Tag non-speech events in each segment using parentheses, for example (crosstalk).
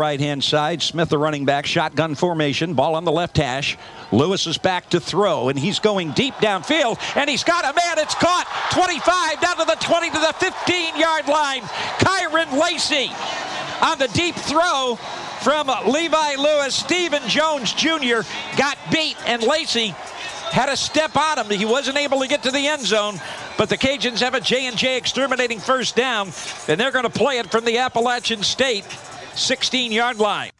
right hand side. Smith, the running back, shotgun formation, ball on the left hash. Lewis is back to throw, and he's going deep downfield, and he's got a man. It's caught 25 down to the 20 to the 15 yard line. Kyren Lacy on the deep throw from Levi Lewis. Stephen Jones Jr. got beat, and Lacy had a step on him. He wasn't able to get to the end zone, but the Cajuns have a J&J exterminating first down, and they're going to play it from the Appalachian State 16-yard line.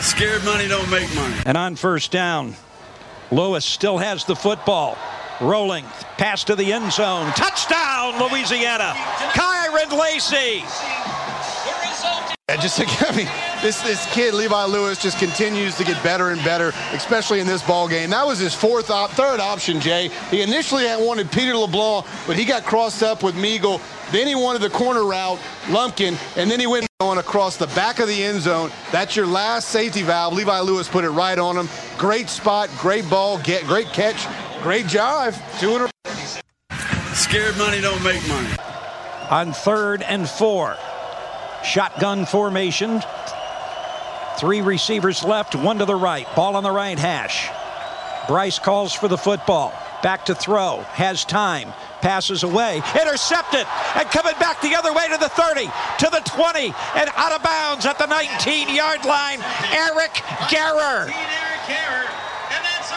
Scared money don't make money. And on first down, Lewis still has the football. Rolling, pass to the end zone. Touchdown, Louisiana. Kyren Lacy. Yeah, just I mean, this this kid Levi Lewis just continues to get better and better, especially in this ball game. That was his fourth op, third option, Jay. He initially had wanted Peter LeBlanc, but he got crossed up with Meagle. Then he wanted the corner route, Lumpkin, and then he went on across the back of the end zone. That's your last safety valve. Levi Lewis put it right on him. Great spot, great ball, get great catch, great jive. Two in a Scared money don't make money. On third and four. Shotgun formation. Three receivers left, one to the right. Ball on the right hash. Brice calls for the football. Back to throw. Has time. Passes away. Intercepted. And coming back the other way to the 30, to the 20, and out of bounds at the 19 yard line. Eric Garror.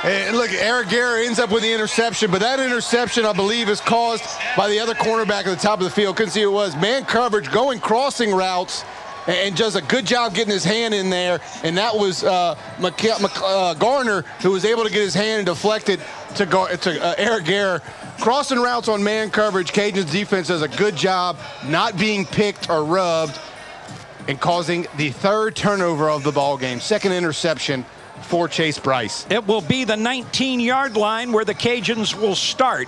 Look, Eric Garror ends up with the interception, but that interception, I believe, is caused by the other cornerback at the top of the field. Couldn't see who it was. Man coverage, going crossing routes, and does a good job getting his hand in there. And that was uh, McK- Mc- uh, Garner who was able to get his hand and deflect it to, to uh, Eric Garror. Crossing routes on man coverage, Cajun's defense does a good job not being picked or rubbed and causing the third turnover of the ball game. Second interception for Chase Brice. It will be the 19 yard line where the Cajuns will start.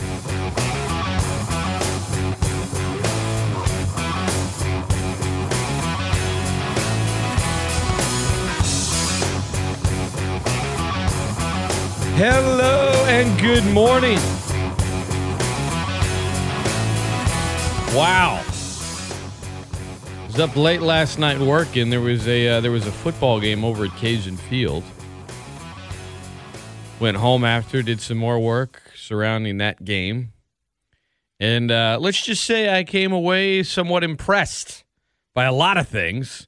Hello and good morning. Wow. I was up late last night working. There was a uh, there was a football game over at Cajun Field. Went home after, did some more work surrounding that game, and uh, let's just say I came away somewhat impressed by a lot of things.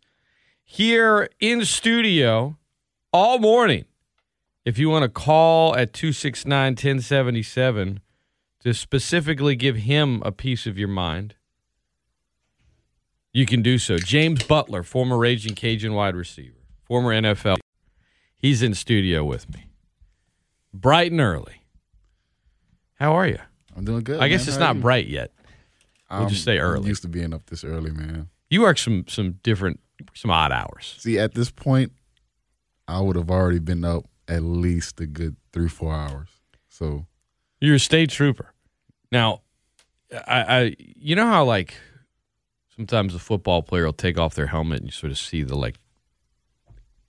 Here in studio all morning if you want to call at 269 1077 to specifically give him a piece of your mind, you can do so. James Butler, former Raging Cajun wide receiver, former NFL, he's in studio with me. Bright and early. How are you? I'm doing good. I guess man. it's How not bright yet. We'll I'm- just say I'm early. used to being up this early, man. You work some some different, some odd hours. See, at this point, I would have already been up at least a good three, four hours. So You're a state trooper. Now, I, I you know how like sometimes a football player will take off their helmet and you sort of see the like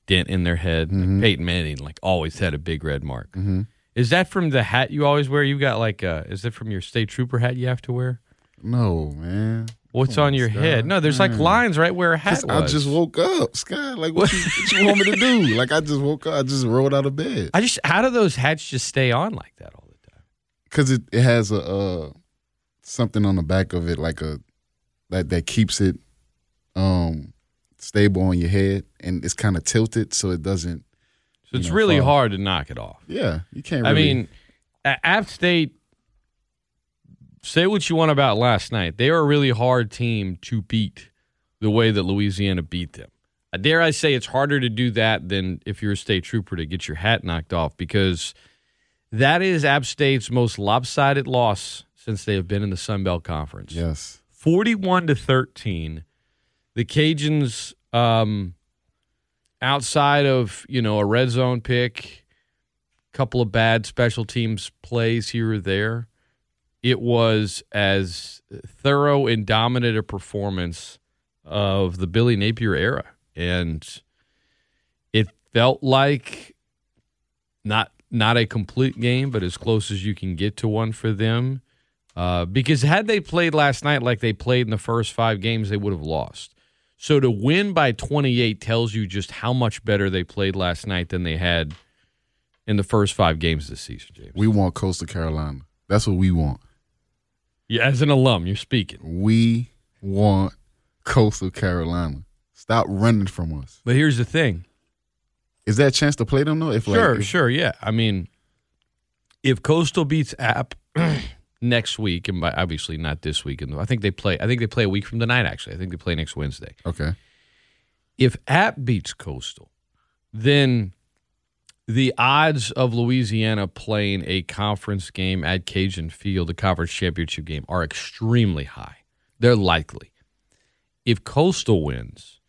dent in their head. Mm-hmm. Like Peyton Manning like always had a big red mark. Mhm. Is that from the hat you always wear? You got like uh is it from your state trooper hat you have to wear? no, man. What's on your head? No, there's like lines right where a hat Just- I just woke up, Sky. Like, what you, (laughs) what you want me to do? Like, I just woke up. I just rolled out of bed I just how do those hats just stay on like that all the time? because it, it has a uh, something on the back of it, like a that that keeps it um stable on your head, and it's kind of tilted so it doesn't. So it's know, really fall. hard to knock it off. Yeah, you can't. I mean, App State. Say what you want about last night. They were a really hard team to beat, the way that Louisiana beat them. Uh, Dare I say it's harder to do that than if you're a state trooper to get your hat knocked off because that is App State's most lopsided loss since they have been in the Sun Belt Conference. yes. 41 to 13. The Cajuns, um, outside of, you know, a red zone pick, a couple of bad special teams plays here or there. It was as thorough and dominant a performance of the Billy Napier era. And it felt like not not a complete game, but as close as you can get to one for them. Uh, because had they played last night like they played in the first five games, they would have lost. So to win by 28 tells you just how much better they played last night than they had in the first five games this season, James. We want Coastal Carolina. That's what we want. Yeah, as an alum, you're speaking. We want Coastal Carolina. Stop running from us. But here's the thing. Is that a chance to play them though? If Sure, like, if- sure, yeah. I mean, if Coastal beats App (clears throat) next week, and by obviously not this week, and I think they play. I think they play a week from tonight. Actually, I think they play next Wednesday. Okay. If App beats Coastal, then the odds of Louisiana playing a conference game at Cajun Field, a conference championship game, are extremely high. They're likely. If Coastal wins,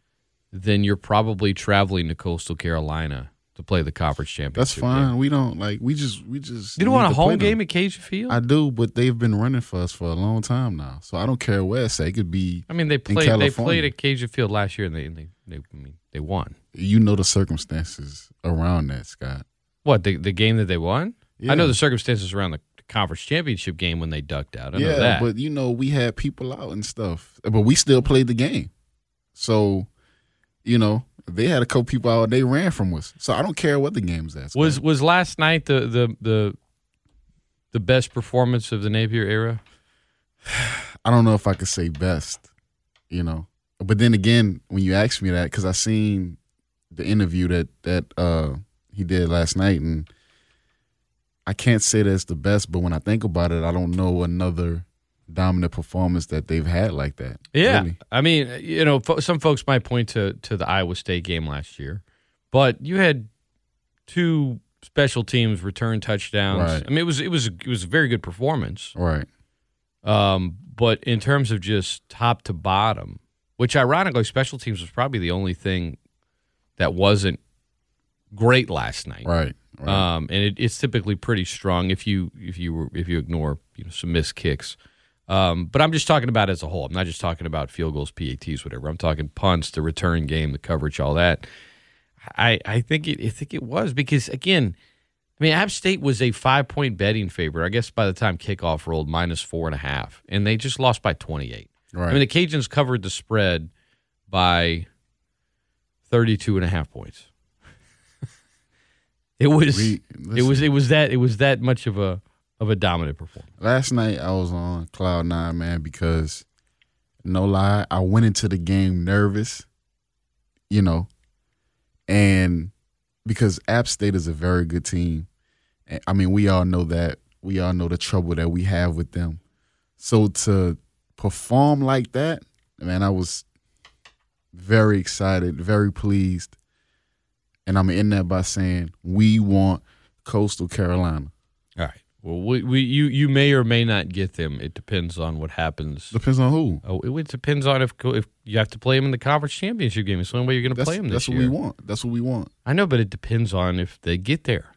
then you're probably traveling to Coastal Carolina to play the conference championship. That's fine. game. We don't like we just we just You don't want a home game at Cajun Field? I do, but they've been running for us for a long time now. So I don't care where it's at. It could be I mean, they played. They played at Cajun Field last year, and they they, they I mean they won. You know the circumstances around that, Scott. What the the game that they won? I know the circumstances around the conference championship game when they ducked out. I know yeah, that. but you know we had people out and stuff, but we still played the game. So, you know, they had a couple people out. They ran from us. So I don't care what the game's at. Scott. was was last night the the the the best performance of the Napier era? (sighs) I don't know if I could say best, you know. But then again, when you ask me that, because I seen the interview that that uh, he did last night, and I can't say that's the best. But when I think about it, I don't know another dominant performance that they've had like that. Yeah, really. I mean, you know, fo- some folks might point to to the Iowa State game last year, but you had two special teams return touchdowns. Right. I mean, it was it was it was a very good performance. right. Um, but in terms of just top to bottom, which ironically, special teams was probably the only thing that wasn't great last night. Right. right. Um, and it, it's typically pretty strong if you if you were- if you ignore you know some missed kicks. Um, but I'm just talking about as a whole. I'm not just talking about field goals, PATs, whatever. I'm talking punts, the return game, the coverage, all that. I I think it I think it was because again, I mean App State was a five point betting favorite. I guess by the time kickoff rolled, minus four and a half, and they just lost by 28. right. I mean the Cajuns covered the spread by 32 and a half points. (laughs) it was We- it was it was that it was that much of a of a dominant performance. Last night I was on cloud nine, man, because no lie, I went into the game nervous, you know, and because App State is a very good team. And, I mean, we all know that. We all know the trouble that we have with them. So to perform like that, man, I was very excited, very pleased. And I'm in there by saying we want Coastal Carolina. All right. Well, we, we you you may or may not get them. It depends on what happens. Depends on who. Oh, it, it depends on if if you have to play them in the conference championship game. It's the only way you're going to play them this that's what we want. That's what we want. I know, but it depends on if they get there.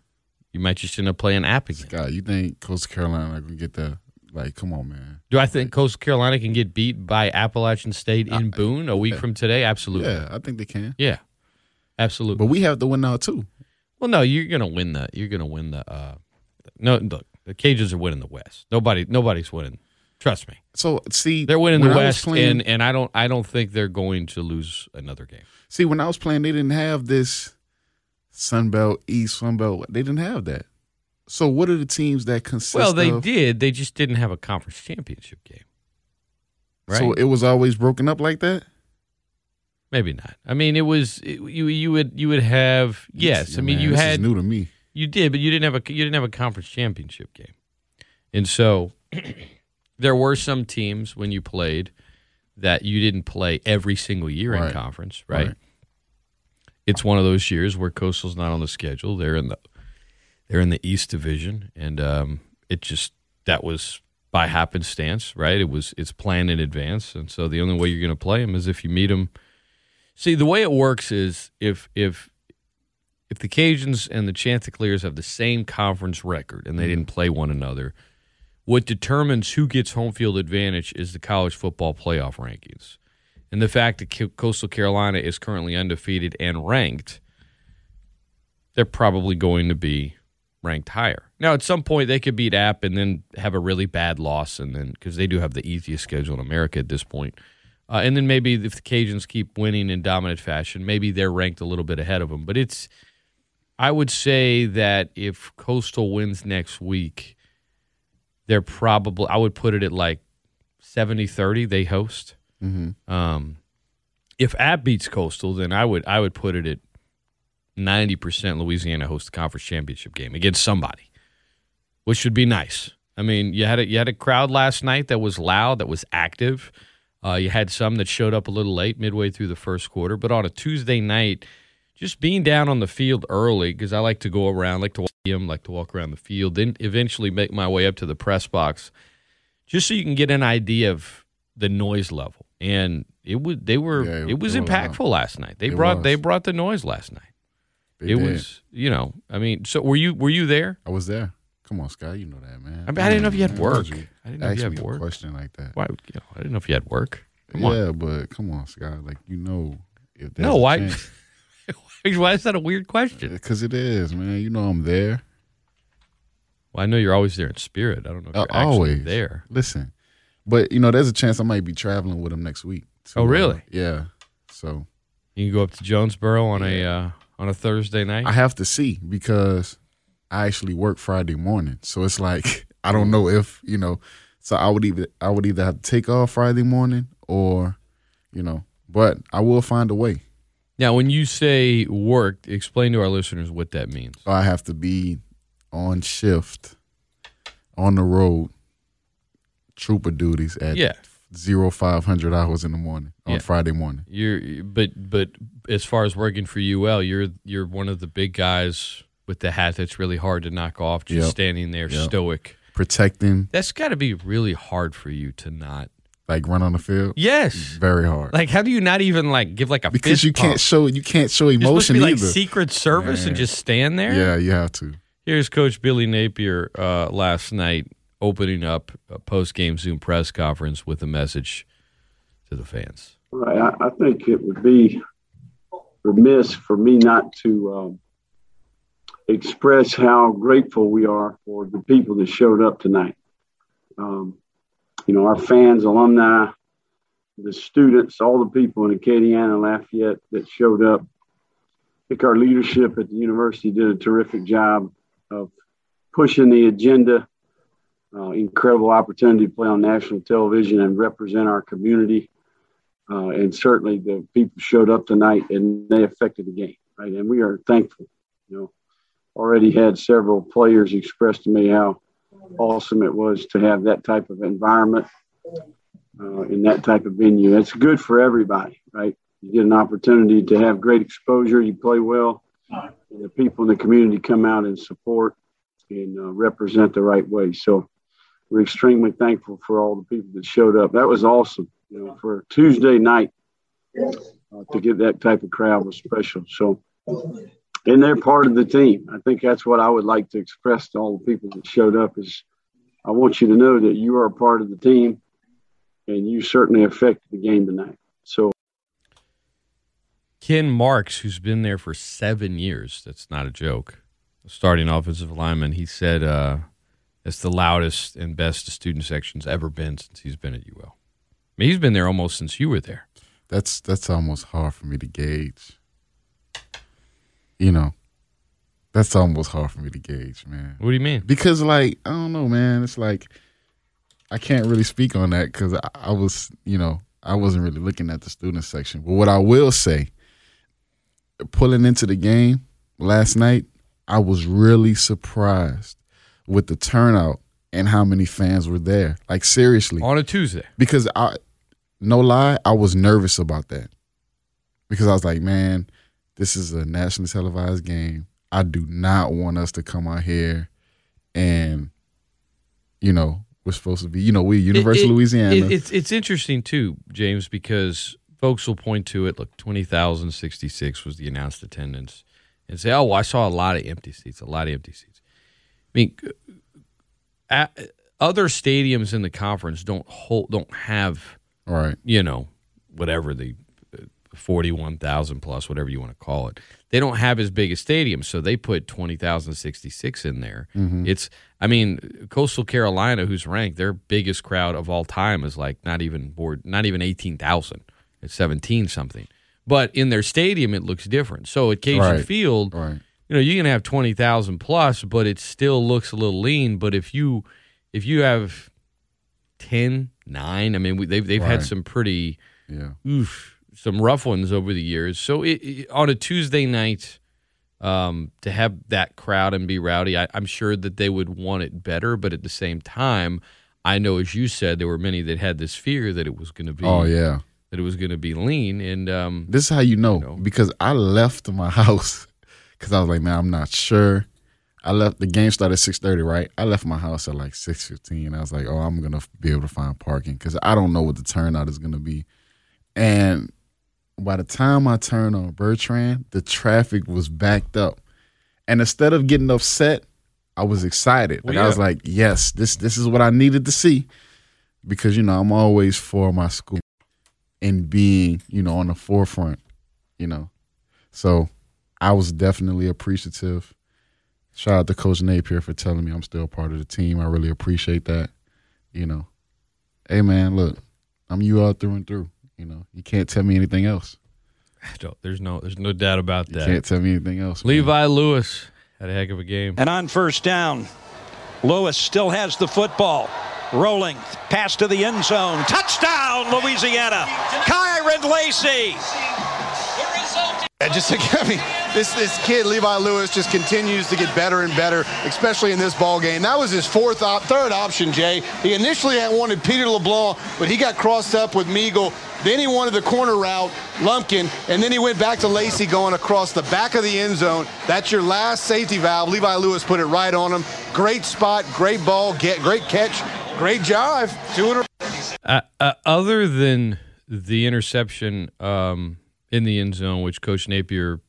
You might just end up playing App again. God, you think Coastal Carolina gonna get that? Like, come on, man. Do I think Coastal Carolina can get beat by Appalachian State in Boone a week from today? Absolutely. Yeah, I think they can. Yeah. Absolutely. But we have to win now too. Well, no, you're gonna win the. You're gonna win the. Uh, no, look, the Cajuns are winning the West. Nobody, nobody's winning. Trust me, So see, they're winning the West, playing- and and I don't, I don't think they're going to lose another game. see when I was playing, they didn't have this Sun Belt, East Sun Belt. They didn't have that. So what are the teams that consist? Well, they of, did. They just didn't have a conference championship game. Right? So it was always broken up like that. Maybe not. I mean, it was it, you. You would you would have yes. I mean, Man, you this is had new to me. You did, but you didn't have a you didn't have a conference championship game, and so (clears throat) there were some teams when you played that you didn't play every single year in conference, right? Right. It's one of those years where Coastal's not on the schedule. They're in the they're in the East Division, and um, it just that was by happenstance, right? It was it's planned in advance, and so the only way you're going to play them is if you meet them. See, the way it works is if if if the Cajuns and the Chanticleers have the same conference record and they Mm-hmm. didn't play one another, what determines who gets home field advantage is the college football playoff rankings. And the fact that Coastal Carolina is currently undefeated and ranked, they're probably going to be ranked higher. Now, at some point, they could beat App and then have a really bad loss, and then because they do have the easiest schedule in America at this point. Uh, and then maybe if the Cajuns keep winning in dominant fashion, maybe they're ranked a little bit ahead of them. But it's, I would say that if Coastal wins next week, they're probably, I would put it at like 70 30, they host. Um, if App beats Coastal, then I would I would put it at ninety percent Louisiana hosts the conference championship game against somebody, which would be nice. I mean, you had a you had a crowd last night that was loud, that was active. Uh, you had some that showed up a little late midway through the first quarter, but on a Tuesday night, just being down on the field early because I like to go around, like to watch them, like to walk around the field, then eventually make my way up to the press box, just so you can get an idea of the noise level. And it was they were Yeah, it- it was it was impactful last night. They It brought was. they brought the noise last night. They it did. was you know I mean so were you were you there? I was there. Come on, Scott. You know that, man. I, mean, I didn't know if you had Man, work. you I didn't know if ask you had a work. question like that. Why? You know, I didn't know if you had work. Come on. yeah, but come on, Scott. Like you know, if there's No, why? chance- (laughs) Why is that a weird question? Because it is, man. You know I'm there. Well, I know you're always there in spirit. I don't know if Uh, you're actually always there. Listen, but you know, there's a chance I might be traveling with him next week. So, Oh, really? uh, yeah. So You can go up to Jonesboro on a uh, on a Thursday night. I have to see because I actually work Friday morning. So it's like (laughs) I don't know if you know. So I would either I would either have to take off Friday morning or, you know, but I will find a way. now, when you say work, explain to our listeners what that means. So I have to be on shift, on the road, trooper duties at Yeah. Zero five hundred hours in the morning on Yeah. Friday morning. You're, but but as far as working for UL, you're you're one of the big guys with the hat that's really hard to knock off. Just Yep. standing there Yep. stoic. Protecting, That's got to be really hard for you to not. like run on the field, Yes. very hard. Like, how do you not even like give like a because you can't pump? show you can't show You're emotion be like. Secret Service and just stand there. yeah, you have to. Here's Coach Billy Napier uh, last night opening up a post game Zoom press conference with a message to the fans. Right. I, I think it would be remiss for me not to um, express how grateful we are for the people that showed up tonight. Um, you know, our fans, alumni, the students, all the people in Acadiana and Lafayette that showed up. I think our leadership at the university did a terrific job of pushing the agenda. Uh, incredible opportunity to play on national television and represent our community. Uh, and certainly the people showed up tonight and they affected the game, right? And we are thankful. You know, already had several players express to me how awesome it was to have that type of environment uh, in that type of venue. It's good for everybody, right? You get an opportunity to have great exposure, you play well, the people in the community come out and support and uh, represent the right way. So we're extremely thankful for all the people that showed up. That was awesome, you know, for Tuesday night uh, to get that type of crowd was special. So, and they're part of the team. I think that's what I would like to express to all the people that showed up is I want you to know that you are a part of the team and you certainly affected the game tonight. So Ken Marks, who's been there for seven years, that's not a joke, starting offensive lineman, he said uh, it's the loudest and best the student section's ever been since he's been at UL. I mean, he's been there almost since you were there. That's that's almost hard for me to gauge. You know, that's almost hard for me to gauge, man. What do you mean? Because like I don't know, man. It's like I can't really speak on that because I, I was, you know, I wasn't really looking at the student section. But what I will say, pulling into the game last night, I was really surprised with the turnout and how many fans were there. Like seriously, On a Tuesday. because I, no lie, I was nervous about that because I was like, man, this is a nationally televised game. I do not want us to come out here and, you know, we're supposed to be, you know, we University It- it- Louisiana. it- it's it's interesting too, James, because folks will point to it. Look, twenty thousand sixty six was the announced attendance, and say, "Oh, well, I saw a lot of empty seats, a lot of empty seats." I mean, at, other stadiums in the conference don't hold, don't have, Right. you know, whatever the uh, forty-one thousand plus, whatever you want to call it. They don't have as big a stadium, so they put twenty thousand sixty-six in there. It's, I mean, Coastal Carolina, who's ranked, their biggest crowd of all time is like not even board, not even eighteen thousand. It's seventeen something. But in their stadium, it looks different. So at Cajun Right. Field, Right. You know, you can have twenty thousand plus, but it still looks a little lean. But if you if you have 10, 9, I mean, we, they've they've had some pretty Yeah. oof, some rough ones over the years. So it, it- on a Tuesday night, um, to have that crowd and be rowdy, I, I'm sure that they would want it better. But at the same time, I know, as you said, there were many that had this fear that it was going to be, Oh yeah. that it was going to be lean, and um, This is how you know, know. because I left my (laughs) house because I was like, man, I'm not sure. I left the game started at six thirty, right? I left my house at like six fifteen. I was like, oh, I'm gonna be able to find parking because I don't know what the turnout is gonna be. And by the time I turned on Bertrand, the traffic was backed up. And instead of getting upset, I was excited. Well, Like I was like, yes, this this is what I needed to see. Because, you know, I'm always for my school and being, you know, on the forefront, you know. So I was definitely appreciative. Shout out to Coach Napier for telling me I'm still part of the team. I really appreciate that. You know. Hey man, look, I'm you all through and through. You know, you can't tell me anything else. don't- there's no there's no doubt about that. You can't tell me anything else. man. Levi Lewis had a heck of a game. And on first down, Lewis still has the football. Rolling, pass to the end zone. Touchdown, Louisiana. Kyren Lacy. And just (laughs) I mean, this this kid Levi Lewis just continues to get better and better, especially in this ball game. That was his fourth, op- third option. Jay. He initially had wanted Peter LeBlanc, but he got crossed up with Meagle. Then he wanted the corner route, Lumpkin, and then he went back to Lacy going across the back of the end zone. That's your last safety valve. Levi Lewis put it right on him. Great spot, great ball, get great catch, great jive. Two in a Uh, uh, other than the interception um, in the end zone, which Coach Napier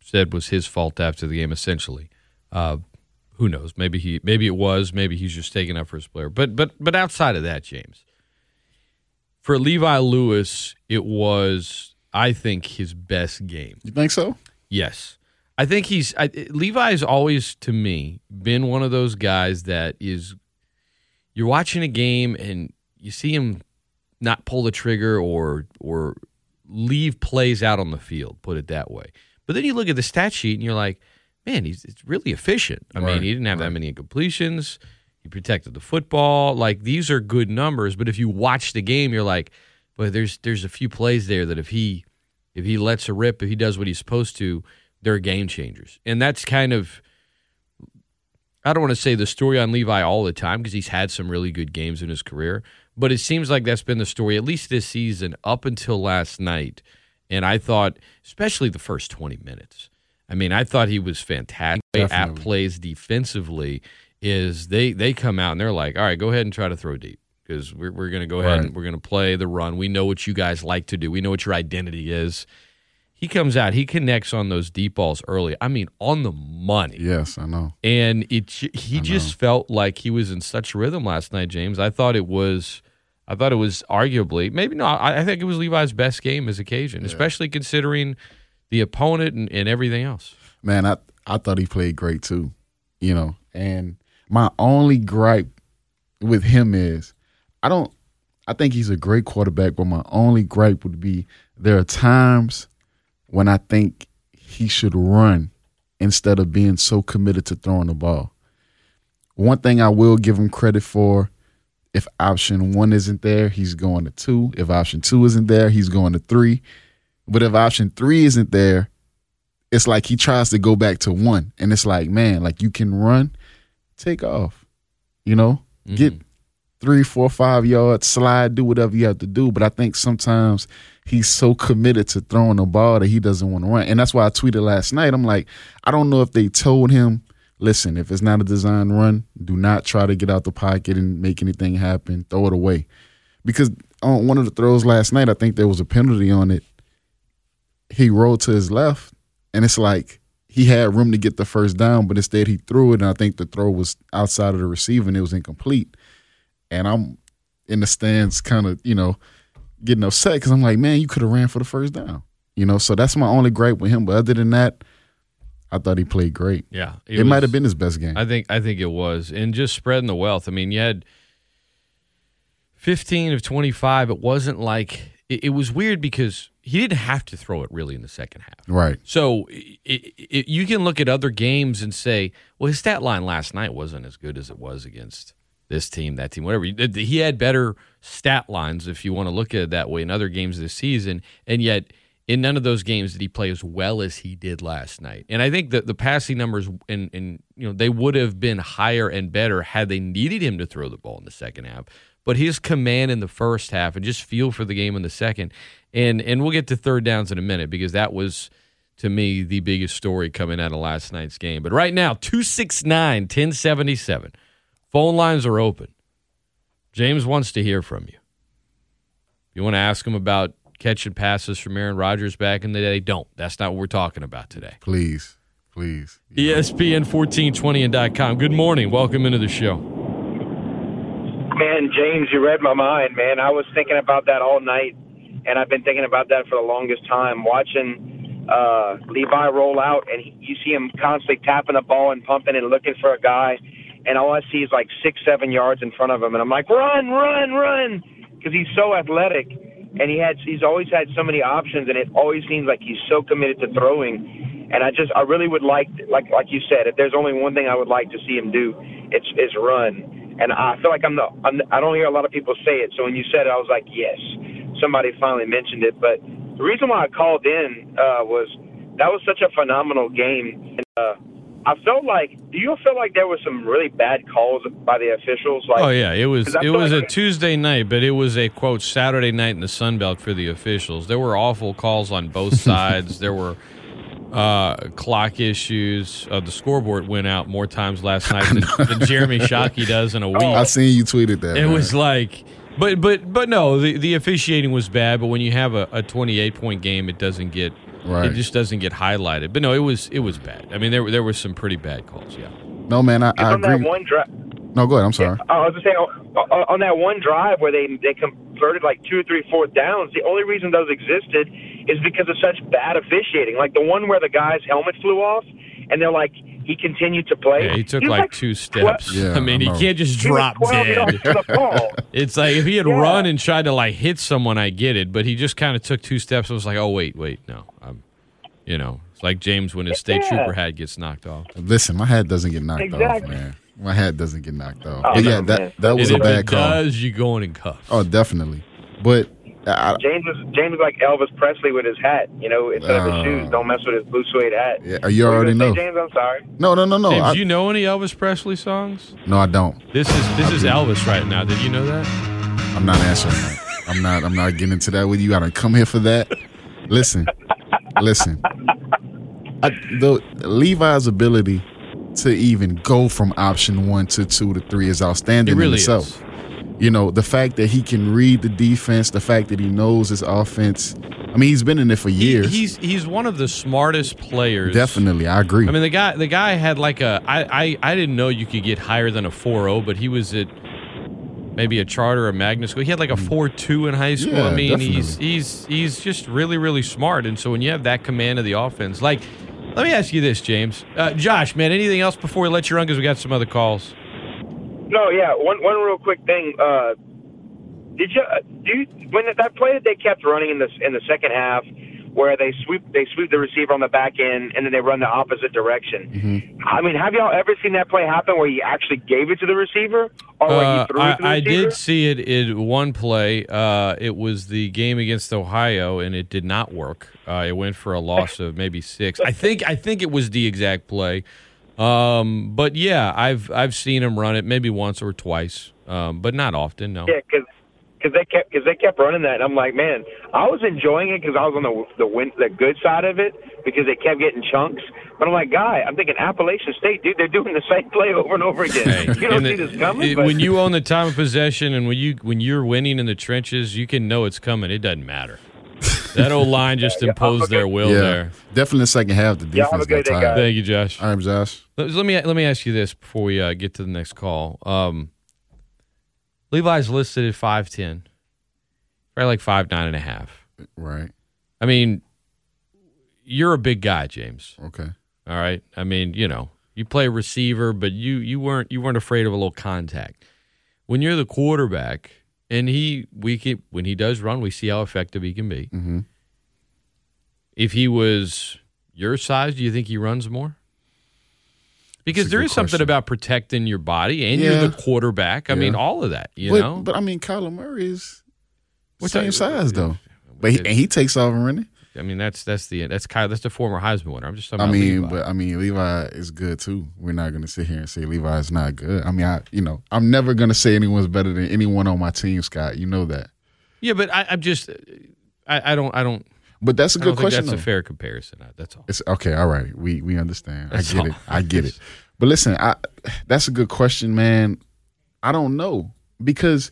said was his fault after the game, essentially. Uh, who knows? Maybe he, maybe it was. Maybe he's just taking up for his player. But but but outside of that, James, for Levi Lewis, it was I think his best game. You think so? Yes. I think he's I, Levi's always to me been one of those guys that is you're watching a game and you see him not pull the trigger or or leave plays out on the field, put it that way. But then you look at the stat sheet and you're like, man, he's it's really efficient. I mean, he didn't have that many incompletions. He protected the football. Like these are good numbers, but if you watch the game, you're like, but there's there's a few plays there that if he if he lets a rip, if he does what he's supposed to, they're game changers. And that's kind of I don't want to say the story on Levi all the time because he's had some really good games in his career, but it seems like that's been the story at least this season up until last night. And I thought, especially the first 20 minutes. I mean, I thought he was fantastic at plays defensively. Is they they come out and they're like, all right, go ahead and try to throw deep because we're we're going to go ahead and we're going to play the run. We know what you guys like to do. We know what your identity is. He comes out, he connects on those deep balls early. I mean, on the money Yes, I know. and it he just felt like he was in such rhythm last night, James. I thought it was, I thought it was arguably maybe not I, I think it was Levi's best game as occasion, especially considering the opponent and, and everything else. Man, I I thought he played great too. You know, and my only gripe with him is I don't I think he's a great quarterback, but my only gripe would be there are times when I think he should run instead of being so committed to throwing the ball. One thing I will give him credit for if option one isn't there, he's going to two. If option two isn't there, he's going to three. But if option three isn't there, it's like he tries to go back to one. And it's like, man, like you can run, take off. You know? Get mm-hmm. three, four, five yards, slide, do whatever you have to do. But I think sometimes he's so committed to throwing the ball that he doesn't want to run. And that's why I tweeted last night. I'm like, I don't know if they told him, listen, if it's not a design run, do not try to get out the pocket and make anything happen. Throw it away. Because on one of the throws last night, I think there was a penalty on it. He rolled to his left, and it's like he had room to get the first down, but instead he threw it, and I think the throw was outside of the receiver and it was incomplete. And I'm in the stands, kind of you know getting upset because I'm like, man, you could have ran for the first down. You know, so that's my only gripe with him. But other than that, I thought he played great. Yeah, It, might have been his best game. I think I think it was, and just spreading the wealth. I mean, you had fifteen of twenty five. It wasn't like it, it was weird because he didn't have to throw it really in the second half. right. So it, it, you can look at other games and say, well, his stat line last night wasn't as good as it was against this team, that team, whatever. He had better stat lines, if you want to look at it that way, in other games this season, and yet in none of those games did he play as well as he did last night. And I think that the passing numbers and and you know they would have been higher and better had they needed him to throw the ball in the second half. But his command in the first half and just feel for the game in the second, and and we'll get to third downs in a minute because that was to me the biggest story coming out of last night's game. But right now, 269 1077. Phone lines are open. James wants to hear from you. You want to ask him about catching passes from Aaron Rodgers back in the day? Don't. That's not what we're talking about today. Please, please. E ESPN1420 and .com. Good morning. Welcome into the show. Man, James, you read my mind, man. I was thinking about that all night, and I've been thinking about that for the longest time. Watching uh, Levi roll out, and he, you see him constantly tapping the ball and pumping and looking for a guy, and all I see is like six, seven yards in front of him, and I'm like, run, run, run, because he's so athletic, and he had he's always had so many options, and it always seems like he's so committed to throwing. And I just, I really would like, like, like you said, if there's only one thing I would like to see him do, it's is run and I feel like I'm the I'm, I don't hear a lot of people say it. So when you said it, I was like, yes, somebody finally mentioned it. But the reason why I called in uh, was that was such a phenomenal game. And, uh, I felt like, do you feel like there was some really bad calls by the officials? Like, Oh yeah, it was 'cause I it was like- a Tuesday night, but it was a quote Saturday night in the Sun Belt for the officials. There were awful calls on both (laughs) sides. there were uh, clock issues. Uh, the scoreboard went out more times last night than, (laughs) than Jeremy Shockey does in a week. I seen you tweeted that. It man. was like, but but but no, the the officiating was bad. But when you have a, a twenty eight point game, it doesn't get Right. it just doesn't get highlighted. But no, it was it was bad. I mean, there there were some pretty bad calls. Yeah. no man. I, I on that agree. one drive. No, go ahead. I'm sorry. I was just saying on, on that one drive where they they converted like two or three fourth downs. The only reason those existed is because of such bad officiating. Like the one where the guy's helmet flew off, and they're like he continued to play. Yeah, he took was like, two steps. Yeah, I mean, I he know. can't just drop dead. to the ball. (laughs) It's like if he had Yeah. run and tried to like hit someone, I get it. But he just kind of took two steps. and was like, oh wait, wait, no, I'm, you know, it's like James when his state Yeah. trooper hat gets knocked off. Listen, my hat doesn't get knocked off, man. My hat doesn't get knocked off. Oh, but yeah, no, that that was and a if bad it call. does, you going in cuffs. Oh, definitely. But I, James was James was like Elvis Presley with his hat. You know, instead of Oh. his shoes, don't mess with his blue suede hat. yeah, you already know. say, James, I'm sorry. No, no, no, no. James, I, you know any Elvis Presley songs? no, I don't. This is this is Elvis right now. Did you know that? I'm not answering that. I'm not. I'm not getting into that with you. I don't come here for that. Listen, listen. I, the Levi's ability to even go from option one to two to three is outstanding It really in itself. is. You know, the fact that he can read the defense, the fact that he knows his offense. I mean, he's been in it for years. He's he's one of the smartest players. Definitely, I agree. I mean, the guy the guy had like a I I, I didn't know you could get higher than a 4.0, but he was at maybe a charter or magnet school. He had like a 4.2 in high school. Mm. Yeah, I mean, definitely. he's he's he's just really really smart. And so when you have that command of the offense, like, let me ask you this, James, uh, Josh, man, anything else before we let you run because we got some other calls. No, yeah. One one real quick thing. Uh, did you uh, do you, when that play that they kept running in the in the second half, where they sweep they sweep the receiver on the back end and then they run the opposite direction? Mm-hmm. I mean, have y'all ever seen that play happen where he actually gave it to the receiver or where Uh, he threw I, it to the I receiver? did see it in one play. Uh, it was the game against Ohio, and it did not work. Uh, it went for a loss of maybe six. I think. I think it was the exact play. Um, but yeah, I've I've seen him run it maybe once or twice, um, but not often. No. Yeah, because because they kept because they kept running that. And I'm like, man, I was enjoying it because I was on the the win, the good side of it because they kept getting chunks. But I'm like, guy, I'm thinking Appalachian State, dude, they're doing the same play over and over again. Hey, (laughs) you don't see it- this coming. it- but- when you own the time of possession and when you when you're winning in the trenches, you can know it's coming. It doesn't matter. That old line just (laughs) imposed their will yeah, there. definitely the second half. The defense a great got tired. guys. Thank you, Josh. All right, Josh. Let let me let me ask you this before we uh, get to the next call. Um, Levi's listed at five ten, probably like five nine and a half. Right. I mean, you're a big guy, James. Okay. All right. I mean, you know, you play receiver, but you you weren't you weren't afraid of a little contact. When you're the quarterback, and he we can when he does run, we see how effective he can be. Mm-hmm. If he was your size, do you think he runs more? Because there is a there good is something about protecting your body, and Yeah. you're the quarterback. I mean, all of that. You but, know, but I mean, Kyler Murray is the What's same that- size though. But he, and he takes off and running. I mean, that's that's the that's Kyle, that's the former Heisman winner. I'm just talking I mean, Levi. but I mean, Levi is good too. We're not going to sit here and say Levi is not good. I mean, I you know, I'm never going to say anyone's better than anyone on my team, Scott. You know that. yeah, but I, I'm just I, I don't I don't But that's a good question. that's a fair comparison. That's all. It's okay. All right. We we understand. That's I get all. it. I get it. But listen, I that's a good question, man. I don't know because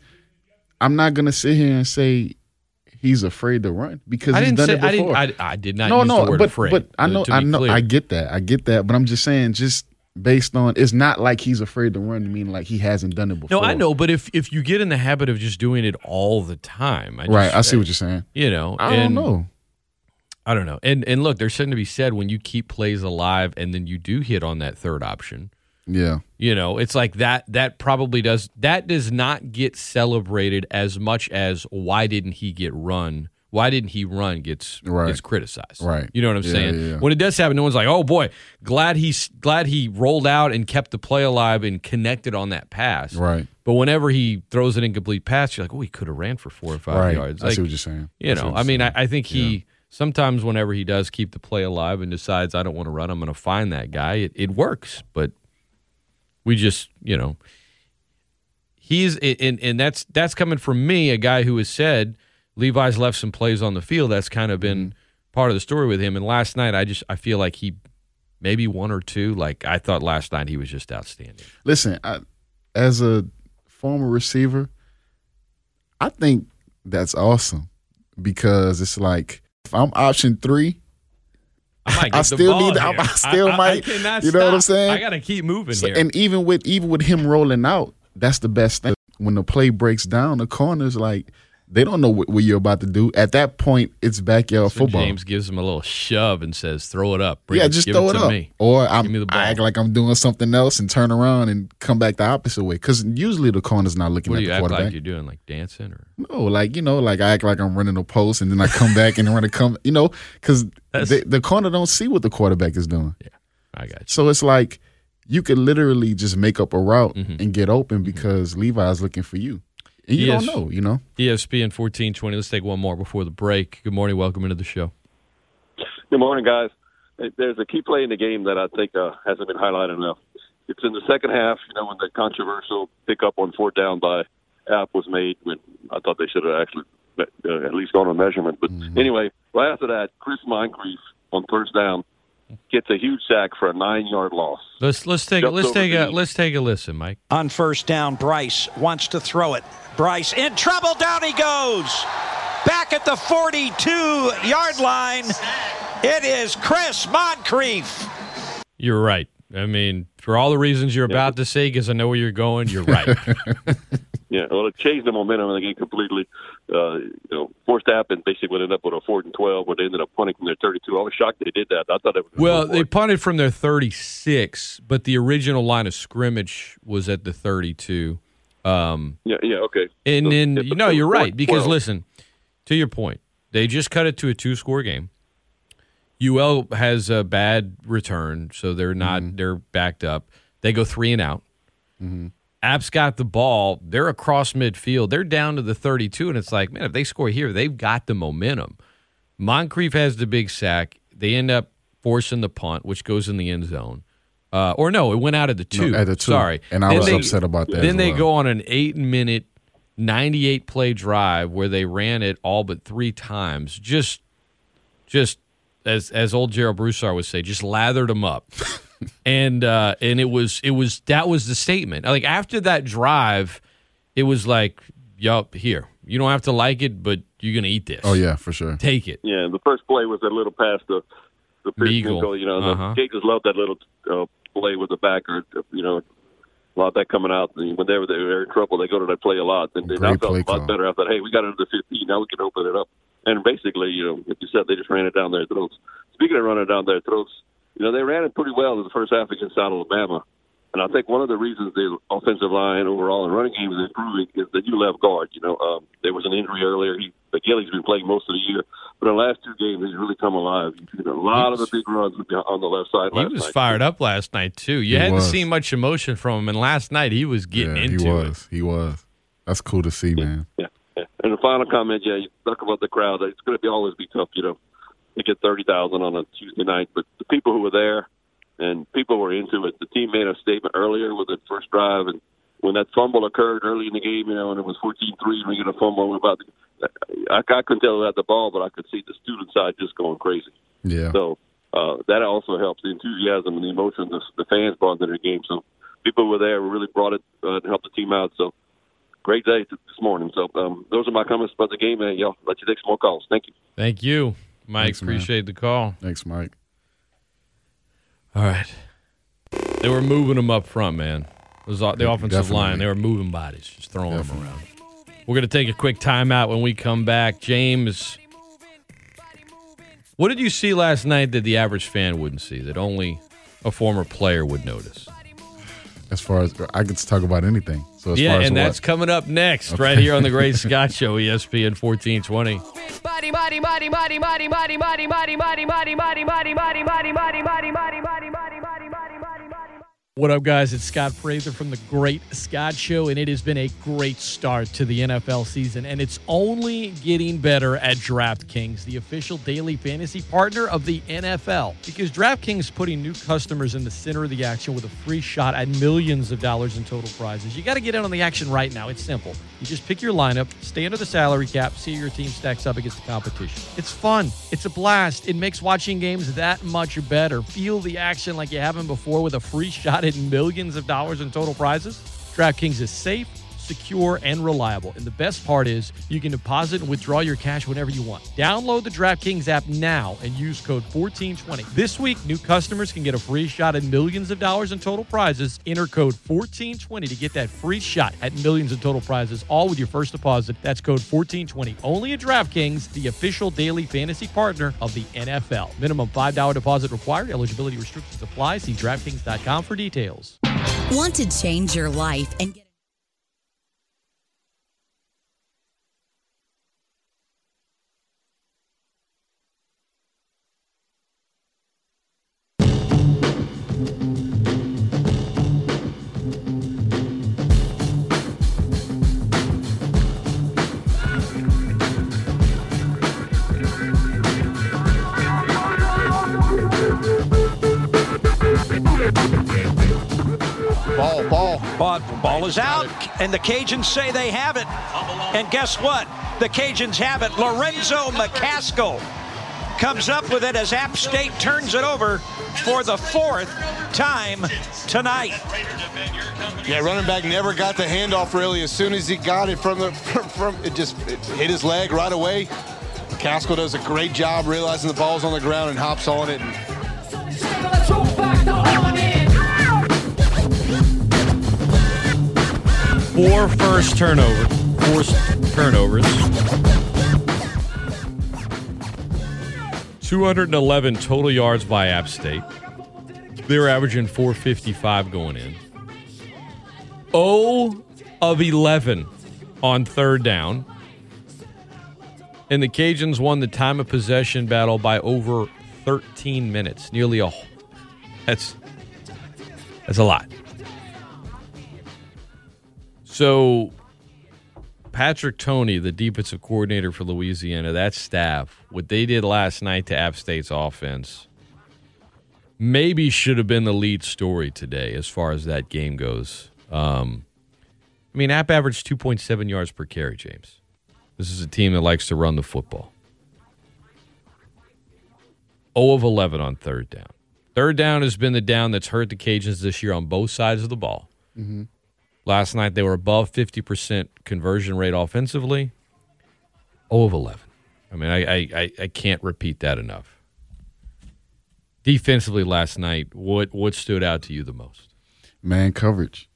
I'm not gonna sit here and say he's afraid to run because I he's didn't done say it before. I didn't. I, I did not no, use no, the word but afraid. but I know I know clear. I get that. I get that. But I'm just saying, just based on it's not like he's afraid to run. Meaning like he hasn't done it before. No, I know, but if if you get in the habit of just doing it all the time, I just, Right. I see what you're saying. You know, I and- don't know. I don't know. And and look, there's something to be said when you keep plays alive and then you do hit on that third option. Yeah. You know, it's like that that probably does that does not get celebrated as much as why didn't he get run? Why didn't he run gets Right. gets criticized. Right. You know what I'm Yeah, saying? yeah, yeah. When it does happen, no one's like, "Oh boy, glad he's glad he rolled out and kept the play alive and connected on that pass." Right. But whenever he throws an incomplete pass, you're like, "Oh, he could have ran for 4 or 5 Right. yards." I see what you're saying. You I know, I mean, I. I think he sometimes whenever he does keep the play alive and decides I don't want to run, I'm going to find that guy. It, it works, but we just, you know, he's and and that's that's coming from me, a guy who has said Levi's left some plays on the field. That's kind of been mm-hmm. part of the story with him. And last night, I just I feel like he maybe one or two. Like I thought last night he was just outstanding. Listen, I, as a former receiver, I think that's awesome because it's like if I'm option three, I might I still need. (laughs) I. I still I- might. you know what I'm saying? I got to keep moving So- here. and even with even with him rolling out, that's the best thing. When the play breaks down, the corners like they don't know what, what you're about to do. At that point, it's backyard So football. James gives him a little shove and says, "Throw it up." Bring yeah, just throw it, to up, me. or I'm, me the ball. I act like I'm doing something else and turn around and come back the opposite way. Because usually the corner's not looking What at do you the act quarterback. like you're doing, like dancing or? No, like you know, like I act like I'm running a post, and then I come back and run a come, you know, because the, corner don't see what the quarterback is doing. Yeah, I got you. So it's like you could literally just make up a route Mm-hmm. and get open because Levi's looking for you, you Yes. don't know, you know. ESPN fourteen twenty. Let's take one more before the break. Good morning. Welcome into the show. Good morning, guys. There's a key play in the game that I think uh, hasn't been highlighted enough. It's in the second half, you know, when the controversial pickup on fourth down by App was made. When I thought they should have actually uh, at least gone on a measurement. But anyway, right after that, Chris Moncrief on first down gets a huge sack for a nine-yard loss. Let's let's take Jumps let's take a the- let's take a listen, Mike. On first down, Brice wants to throw it. Brice in trouble. Down he goes. Back at the 42 yard line. It is Chris Moncrief. You're right. I mean, for all the reasons you're about to say, because I know where you're going. You're right. (laughs) Yeah, well, it changed the momentum of the game completely. Uh, you know, forced App and basically ended up with a fourth and twelve, where they ended up punting from their thirty-two. I was shocked they did that. I thought it was well, they punted from their 36, but the original line of scrimmage was at the 32. Um, yeah, yeah, okay. And So, then, yeah, you know you're right because 12. listen, to your point, they just cut it to a two score game. UL has a bad return, so they're not Mm-hmm. they're backed up. They go three and out. App's got the ball. They're across midfield. They're down to the 32, and it's like, man, if they score here, they've got the momentum. Moncrief has the big sack. They end up forcing the punt, which goes in the end zone. Uh, or no, it went out of the two. at the two. Sorry, And I Then was they- upset about that Then they go on an eight-minute, 98-play drive where they ran it all but three times. Just, just as as old Gerald Broussard would say, just lathered them up. (laughs) and uh, and it was it was that was the statement. Like after that drive, it was like, yup, here You don't have to like it, but you're gonna eat this. Oh yeah, for sure. Take it. Yeah, the first play was that little pass to the Meagle. Meagle. You know, Uh-huh. the Cajuns love that little uh, play with the backer. You know, a lot of that coming out. And whenever they're in trouble, they go to that play a lot. And, and I Great felt play a lot call. better. I thought, hey, we got into the 15. Now we can open it up. And basically, you know, like you said, they just ran it down their throats. Speaking of running down their throats, you know, they ran it pretty well in the first half against South Alabama. And I think one of the reasons the offensive line overall and running game is improving is the new left guard. You know, um, there was an injury earlier. He, McGilly's been playing most of the year, but in the last two games, he's really come alive. He's a lot of the big runs on the left side. He was night. fired up last night too. You He hadn't was. seen much emotion from him, and last night he was getting yeah, into he it. was. He was. That's cool to see, man. Yeah, yeah. (laughs) And the final comment, yeah, you talk about the crowd. It's going to be always be tough, you know, to get thirty thousand on a Tuesday night. But the people who were there and people were into it. The team made a statement earlier with the first drive, and when that fumble occurred early in the game, you know, and it was 14-3, and we get a fumble, we're about to, I, I couldn't tell had the ball, but I could see the student side just going crazy. Yeah. So uh, that also helps the enthusiasm and the emotion the, the fans brought to the game. So people who were there really brought it uh, to help the team out. So great day this morning. So um, those are my comments about the game, and y'all let you take some more calls. Thank you. Thank you, Mike. Thanks, man. Appreciate the call. Thanks, Mike. All right. They were moving them up front, man. It was the offensive Definitely. line. They were moving bodies, just throwing Definitely. them around. We're going to take a quick timeout when we come back. James, what did you see last night that the average fan wouldn't see, that only a former player would notice? As far as I could talk about anything. So as yeah, far as and what? that's coming up next, right here on the Great Scott Show, E ESPN 1420. What up, guys? It's Scott Prather from the Great Scott Show, and it has been a great start to the NFL season, and it's only getting better at DraftKings, the official daily fantasy partner of the NFL. Because DraftKings is putting new customers in the center of the action with a free shot at millions of dollars in total prizes. You got to get in on the action right now. It's simple. You just pick your lineup, stay under the salary cap, see your team stacks up against the competition. It's fun. It's a blast. It makes watching games that much better. Feel the action like you haven't before with a free shot at millions of dollars in total prizes. DraftKings is safe, secure, and reliable. And the best part is you can deposit and withdraw your cash whenever you want. Download the DraftKings app now and use code 1420. This week, new customers can get a free shot at millions of dollars in total prizes. Enter code 1420 to get that free shot at millions in total prizes, all with your first deposit. That's code 1420. Only at DraftKings, the official daily fantasy partner of the NFL. Minimum $5 deposit required. Eligibility restrictions apply. See DraftKings.com for details. Want to change your life and get Ball, ball. Ball, ball is out, and the Cajuns say they have it. And guess what? The Cajuns have it. Lorenzo McCaskill comes up with it as App State turns it over for the fourth time tonight. Yeah, running back never got the handoff really. As soon as he got it from the (laughs) from, from it just it hit his leg right away. Casco does a great job realizing the ball's on the ground and hops on it. Four first turnovers. forced turnovers. 211 total yards by App State. They were averaging 455 going in. 0 of 11 on third down. And the Cajuns won the time of possession battle by over 13 minutes. Nearly a that's that's a lot. So, Patrick Toney, the defensive coordinator for Louisiana, that staff, what they did last night to App State's offense, maybe should have been the lead story today as far as that game goes. Um, I mean, App averaged 2.7 yards per carry, James. This is a team that likes to run the football. 0 of 11 on third down. Third down has been the down that's hurt the Cajuns this year on both sides of the ball. Mm-hmm. Last night they were above 50% conversion rate offensively. 0 of 11 on third down. Third down has been the down that's hurt the Cajuns this year on both sides of the ball. Last night they were above 50% conversion rate offensively. 0 of 11 on third down. 0 of 11. I mean, I, I, I, I can't repeat that enough. Defensively last night, what what stood out to you the most? Man coverage.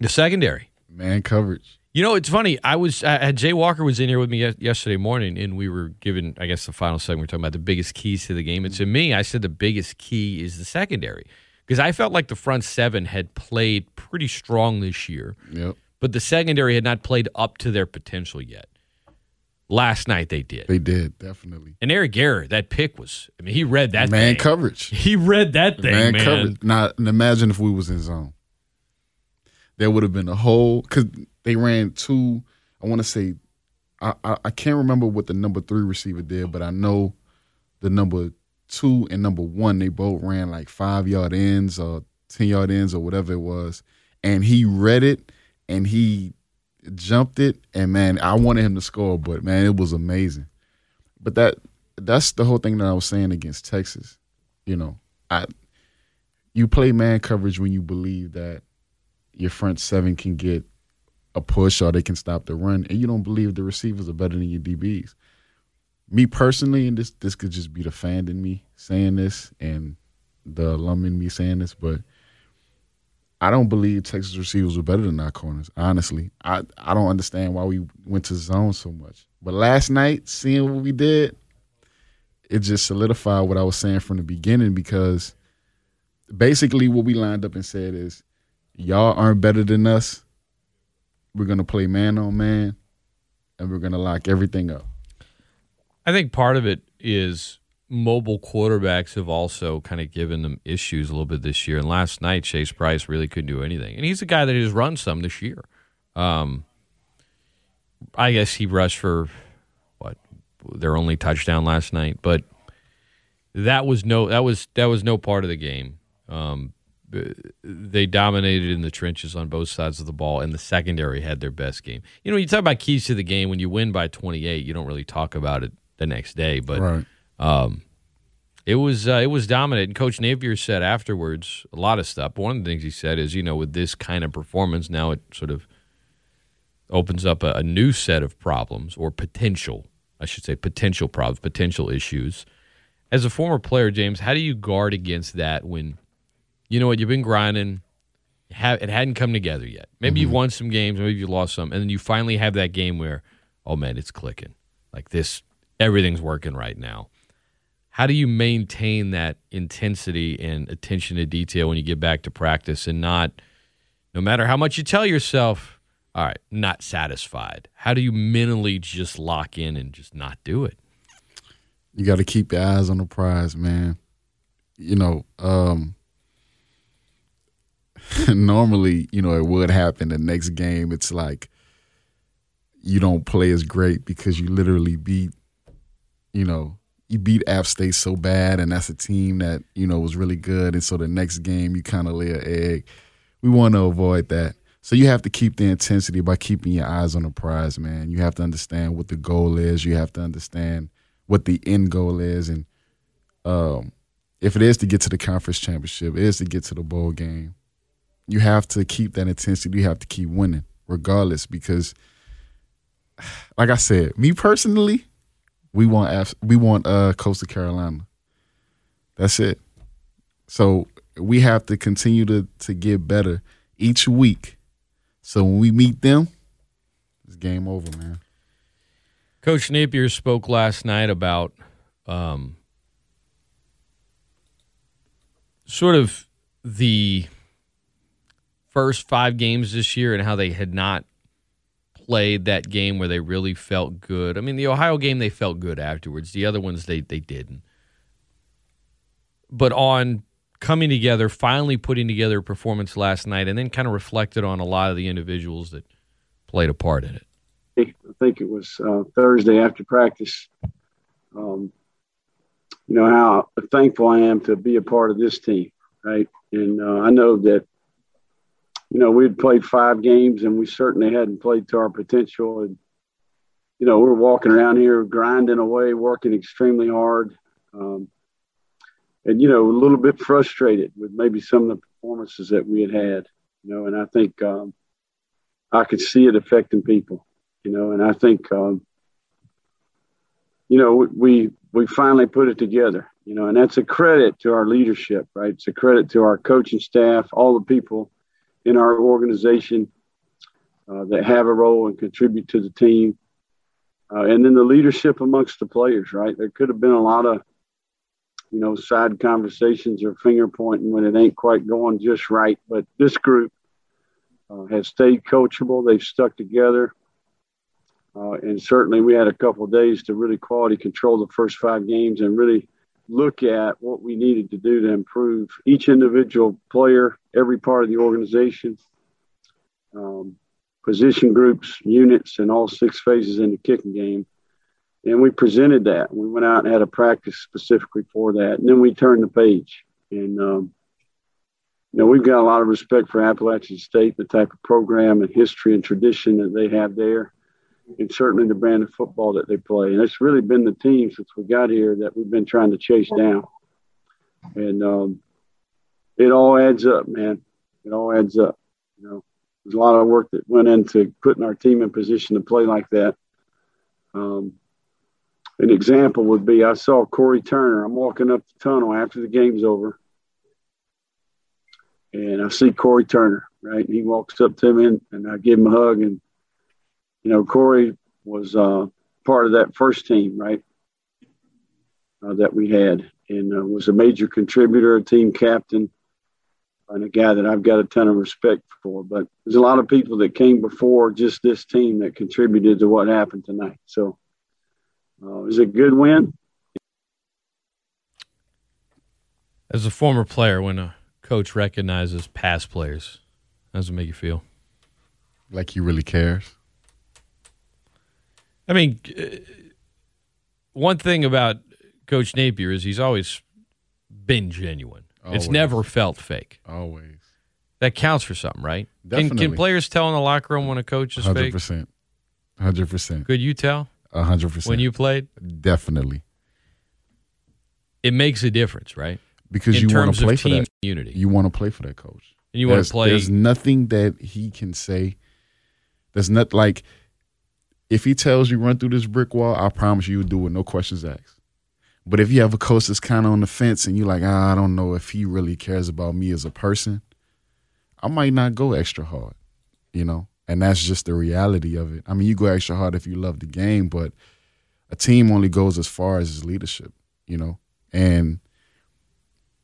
The secondary. Man coverage. You know, it's funny. I was I had Jay Walker was in here with me yesterday morning, and we were given, I guess, the final segment. We are talking about the biggest keys to the game. And to me, I said the biggest key is the secondary because I felt like the front seven had played pretty strong this year, Yep. but the secondary had not played up to their potential yet. Last night they did. They did, definitely. And Eric Garror, that pick was, I mean, he read that Man thing. coverage. (laughs) He read that thing, man. man, coverage. Now, imagine if we was in zone. There would have been a whole because they ran two. I want to say, I, I I can't remember what the number three receiver did, but I know the number two and number one they both ran like five yard ends or ten yard ends or whatever it was, and he read it and he jumped it, and man, I wanted him to score, but man, it was amazing. But that that's the whole thing that I was saying against Texas. You know, I you play man coverage when you believe that your front seven can get a push or they can stop the run, and you don't believe the receivers are better than your DBs. Me personally, and this this could just be the fan in me saying this and the alum in me saying this, but I don't believe Texas receivers were better than our corners. Honestly, I I don't understand why we went to zone so much. But last night, seeing what we did, it just solidified what I was saying from the beginning because basically what we lined up and said is y'all aren't better than us. We're gonna play man on man, and we're gonna lock everything up. I think part of it is mobile quarterbacks have also kind of given them issues a little bit this year. And last night, Chase Brice really couldn't do anything. And he's a guy that has run some this year. Um, I guess he rushed for what their only touchdown last night, but that was no that was that was no part of the game. Um, they dominated in the trenches on both sides of the ball, and the secondary had their best game. You know, you talk about keys to the game when you win by 28, you don't really talk about it the next day, but Right. um, it was uh, it was dominant. And Coach Napier said afterwards a lot of stuff. One of the things he said is, you know, with this kind of performance, now it sort of opens up a, a new set of problems or potential, I should say, potential problems, potential issues. As a former player, James, how do you guard against that when you know what you've been grinding? It hadn't come together yet. Maybe you've won some games, maybe you lost some, and then you finally have that game where, oh man, it's clicking. Like this, everything's working right now. How do you maintain that intensity and attention to detail when you get back to practice and not, no matter how much you tell yourself, all right, not satisfied? How do you mentally just lock in and just not do it? You got to keep your eyes on the prize, man. You know, um, (laughs) normally, you know, it would happen the next game. It's like you don't play as great because you literally beat, you know, you beat App State so bad, and that's a team that you know was really good. And so the next game, you kind of lay an egg. We want to avoid that. So you have to keep the intensity by keeping your eyes on the prize, man. You have to understand what the goal is. You have to understand what the end goal is, and um, if it is to get to the conference championship, it is to get to the bowl game. You have to keep that intensity. You have to keep winning, regardless, because, (sighs) like I said, me personally, we want F- we want uh, Coastal Carolina. That's it. So we have to continue to to get better each week. So when we meet them, it's game over, man. Coach Napier spoke last night about um, sort of the first five games this year and how they had not played that game where they really felt good. I mean, the Ohio game they felt good afterwards. The other ones they they didn't. But on coming together, finally putting together a performance last night, and then kind of reflected on a lot of the individuals that played a part in it. I think it was uh, Thursday after practice. Um, you know how thankful I am to be a part of this team, right? And uh, I know that you know we'd played five games and we certainly hadn't played to our potential. And you know we're walking around here grinding away, working extremely hard, um, and you know a little bit frustrated with maybe some of the performances that we had had. You know, and I think um, I could see it affecting people you know, and I think, um, you know, we we finally put it together. You know, and that's a credit to our leadership, right? It's a credit to our coaching staff, all the people in our organization uh, that have a role and contribute to the team, uh, and then the leadership amongst the players, right? There could have been a lot of you know, side conversations or finger pointing when it ain't quite going just right. But this group uh, has stayed coachable. They've stuck together. Uh, and certainly we had a couple days to really quality control the first five games and really look at what we needed to do to improve each individual player, every part of the organization, um, position groups, units, and all six phases in the kicking game and we presented that. We went out and had a practice specifically for that, and then we turned the page. And um, you know, we've got a lot of respect for Appalachian State, the type of program and history and tradition that they have there, and certainly the brand of football that they play. And it's really been the team since we got here that we've been trying to chase down. And um, it all adds up, man. It all adds up. You know, there's a lot of work that went into putting our team in position to play like that. Um, an example would be I saw Corey Turner. I'm walking up the tunnel after the game's over, and I see Corey Turner. Right, and he walks up to me, and, and I give him a hug. And you know, Corey was uh, part of that first team, right, uh, that we had, and uh, was a major contributor, a team captain, and a guy that I've got a ton of respect for. But there's a lot of people that came before just this team that contributed to what happened tonight. So uh, it was a good win. As a former player, when a coach recognizes past players, how does it make you feel? Like he really cares. I mean, uh, one thing about Coach Napier is he's always been genuine. Always. It's never felt fake. Always. That counts for something, right? Can, Definitely. can players tell in the locker room when a coach is Hundred fake? percent. Hundred percent. Could you tell A hundred percent. when you played? Definitely. It makes a difference, right? Because in you want to play for that. unity. You want to play for that coach. And you wanna There's- play- There's nothing that he can say. There's not like if he tells you run through this brick wall, I promise you, you'll do it, no questions asked. But if you have a coach that's kind of on the fence and you're like, ah, I don't know if he really cares about me as a person, I might not go extra hard, you know? And that's just the reality of it. I mean, you go extra hard if you love the game, but a team only goes as far as its leadership, you know? And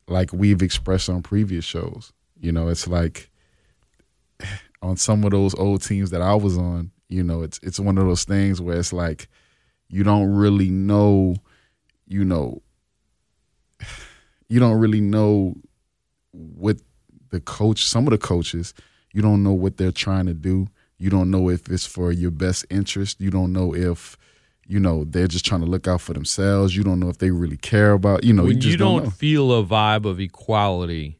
like we've expressed on previous shows, you know, it's like (sighs) on some of those old teams that I was on, you know, it's it's one of those things where it's like you don't really know, you know, (sighs) you don't really know what the coach, some of the coaches, you don't know what they're trying to do. You don't know if it's for your best interest. You don't know if, you know, they're just trying to look out for themselves. You don't know if they really care about, you know, when you just don't, don't, know. feel a vibe of equality,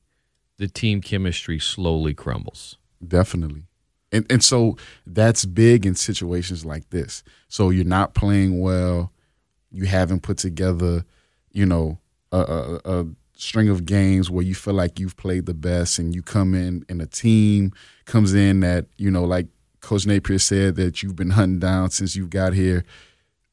the team chemistry slowly crumbles. Definitely. And and so that's big in situations like this. So you're not playing well, you haven't put together, you know, a, a, a string of games where you feel like you've played the best and you come in and a team comes in that, you know, like Coach Napier said that you've been hunting down since you got here.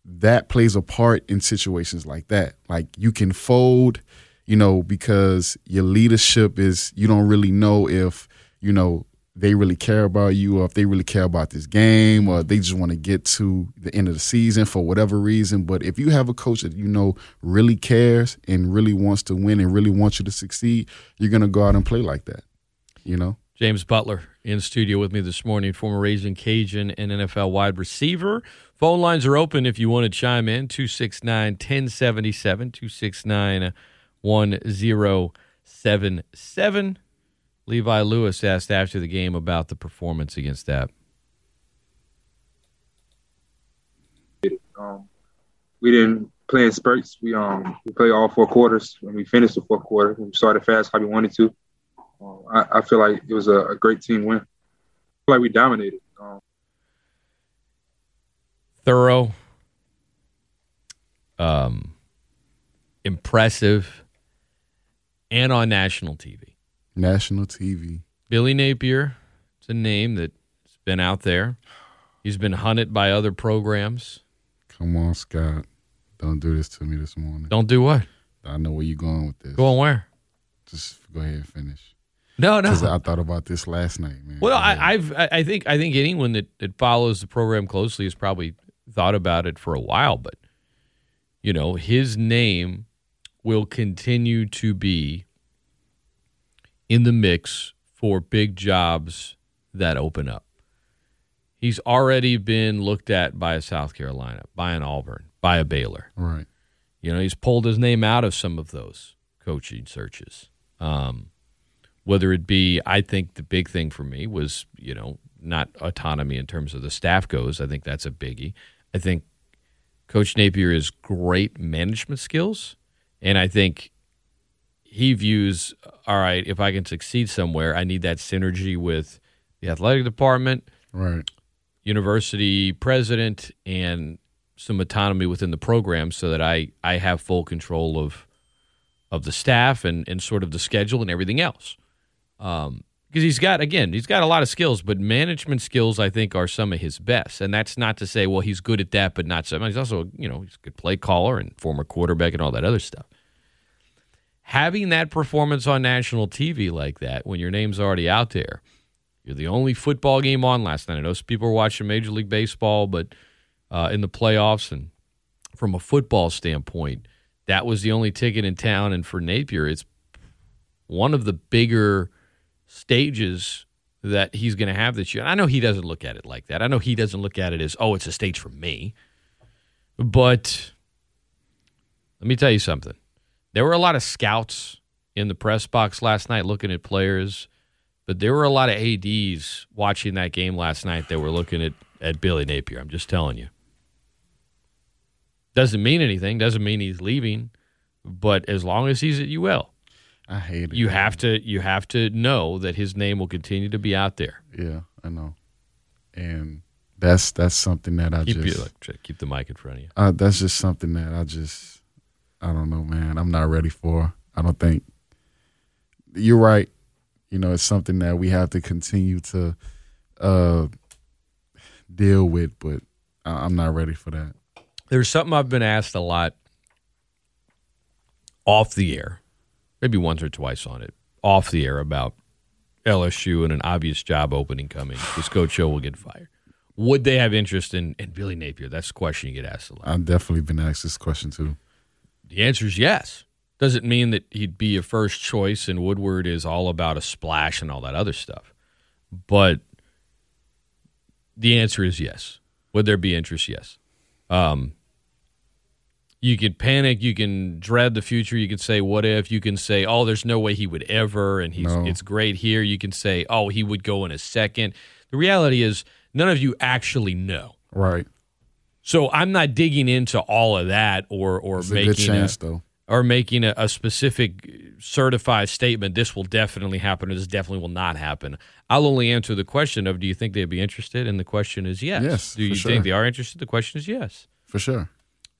That plays a part in situations like that. Like you can fold, you know, because your leadership is you don't really know if, you know, they really care about you or if they really care about this game or they just want to get to the end of the season for whatever reason. But if you have a coach that you know really cares and really wants to win and really wants you to succeed, you're going to go out and play like that, you know? James Butler in studio with me this morning, former Ragin' Cajun and NFL wide receiver. Phone lines are open if you want to chime in 269 1077, 269 1077. Levi Lewis asked after the game about the performance against that. Um, we didn't play in spurts. We um we played all four quarters when we finished the fourth quarter. We started fast how we wanted to. Um, I, I feel like it was a, a great team win. I feel like we dominated. Um, Thorough, um, impressive, and on national TV. National TV. Billy Napier, it's a name that's been out there. He's been hunted by other programs. Come on, Scott. Don't do this to me this morning. Don't do what? I know where you're going with this. Going where? Just go ahead and finish. No, no. Because I thought about this last night, man. Well, I, I've I I think I think anyone that, that follows the program closely has probably thought about it for a while, but you know, his name will continue to be in the mix for big jobs that open up. He's already been looked at by a South Carolina, by an Auburn, by a Baylor. Right. You know, he's pulled his name out of some of those coaching searches. Um, whether it be, I think the big thing for me was, you know, not autonomy in terms of the staff goes. I think that's a biggie. I think Coach Napier has great management skills, and I think he views, all right, if I can succeed somewhere, I need that synergy with the athletic department, right, university president, and some autonomy within the program, so that I I have full control of of the staff and and sort of the schedule and everything else. Um, because he's got again, he's got a lot of skills, but management skills I think are some of his best. And that's not to say, well, he's good at that, but not so. He's also, you know, he's a good play caller and former quarterback and all that other stuff. Having that performance on national TV like that, when your name's already out there, you're the only football game on last night. I know some people were watching Major League Baseball, but uh, in the playoffs and from a football standpoint, that was the only ticket in town. And for Napier, it's one of the bigger stages that he's going to have this year. And I know he doesn't look at it like that. I know he doesn't look at it as, oh, it's a stage for me. But let me tell you something. There were a lot of scouts in the press box last night looking at players, but there were a lot of ADs watching that game last night that were looking at, at Billy Napier. I'm just telling you. Doesn't mean anything, doesn't mean he's leaving, but as long as he's at UL, I hate it. you have to you have to know that his name will continue to be out there. Yeah, I know. And that's that's something that I Keep just you, like, keep the mic in front of you. uh, that's just something that I just I don't know, man. I'm not ready for. I don't think you're right. You know, it's something that we have to continue to uh, deal with, but I- I'm not ready for that. There's something I've been asked a lot off the air, maybe once or twice on it, off the air about LSU and an obvious job opening coming This Coach O will get fired. Would they have interest in, in Billy Napier? That's the question you get asked a lot. I've definitely been asked this question too. The answer is yes. Doesn't mean that he'd be a first choice and Woodward is all about a splash and all that other stuff. But the answer is yes. Would there be interest? Yes. Um, you can panic, you can dread the future, you can say what if, you can say, oh, there's no way he would ever, and he's No. it's great here. You can say, oh, he would go in a second. The reality is none of you actually know. Right. So I'm not digging into all of that or or It's a making good chance, though. or making a, a specific certified statement. This will definitely happen, or this definitely will not happen. I'll only answer the question of Do you think they'd be interested? And the question is yes. Yes, Do you sure. think they are interested? The question is yes. For sure.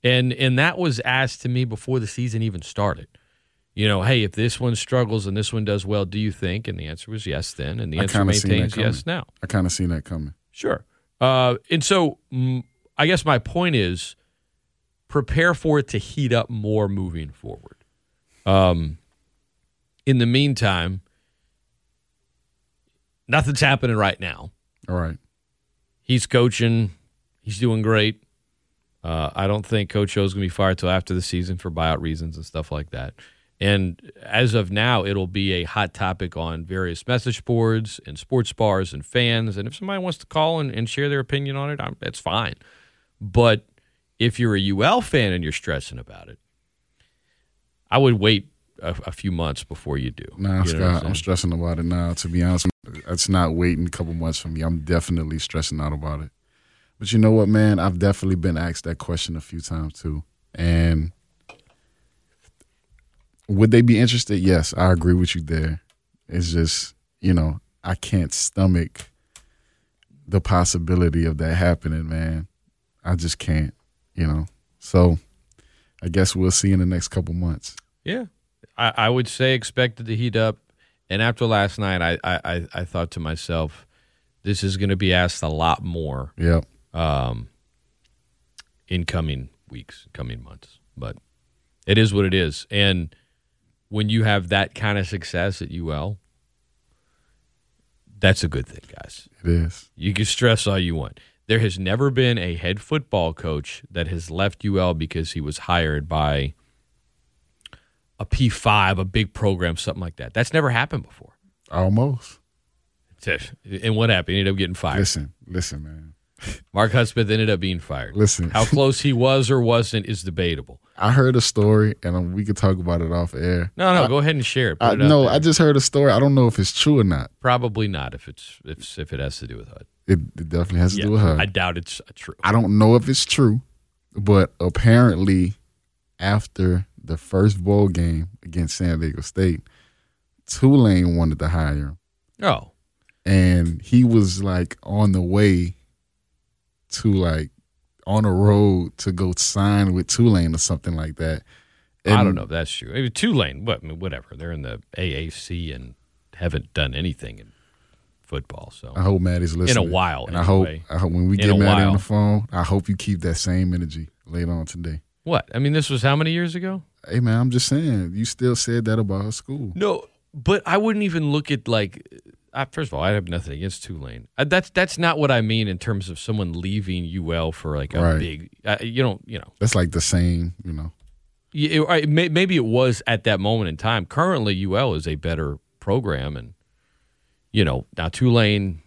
And and that was asked to me before the season even started. You know, hey, if this one struggles and this one does well, do you think? And the answer was yes then, and the answer kinda seen that maintains yes now. I kind of seen that coming. Sure. Uh, and so mm, I guess my point is prepare for it to heat up more moving forward. Um, in the meantime, nothing's happening right now. All right. He's coaching. He's doing great. Uh, I don't think Coach O's going to be fired till after the season for buyout reasons and stuff like that. And as of now, it'll be a hot topic on various message boards and sports bars and fans. And if somebody wants to call and, and share their opinion on it, I'm, that's fine. But if you're a UL fan and you're stressing about it, I would wait a, a few months before you do. Nah, You know I'm I'm stressing about it now. To be honest, it's not waiting a couple months for me. I'm definitely stressing out about it. But you know what, man? I've definitely been asked that question a few times too. And would they be interested? Yes, I agree with you there. It's just, you know, I can't stomach the possibility of that happening, man. I just can't, you know. So I guess we'll see in the next couple months. Yeah, I, I would say expected to heat up. And after last night, I I, I, thought to myself, this is going to be asked a lot more. Yep. Um, in coming weeks, coming months. But it is what it is. And when you have that kind of success at UL, that's a good thing, guys. It is. You can stress all you want. There has never been a head football coach that has left UL because he was hired by a P5, a big program, something like that. That's never happened before. Almost. (laughs) And what happened? He ended up getting fired. Listen, listen, man. Mark Hudspeth ended up being fired. Listen. How close he was or wasn't is debatable. I heard a story, and um, we could talk about it off air. No, no, I, go ahead and share it. Put I, it no, there. I just heard a story. I don't know if it's true or not. Probably not if it's if if it has to do with HUD. It, it definitely has to do with HUD. I doubt it's uh, true. I don't know if it's true, but apparently, after the first bowl game against San Diego State, Tulane wanted to hire him, Oh, and he was like on the way to like on a road to go sign with Tulane or something like that. I don't know if that's true. Maybe Tulane, what, I mean, whatever. They're in the AAC and haven't done anything in football. So I hope Maddy's listening in a while. and I hope. I hope when we In get Maddy on the phone, I hope you keep that same energy later on today. What? I mean, this was how many years ago? Hey man, I'm just saying, you still said that about her school. No, but I wouldn't even look at like. Uh, first of all, I have nothing against Tulane. Uh, that's that's not what I mean in terms of someone leaving UL for like a Right. big. Uh, you don't. You know. That's like the same, you know. Yeah, it- right, may- maybe it was at that moment in time. Currently, UL is a better program, and you know now Tulane,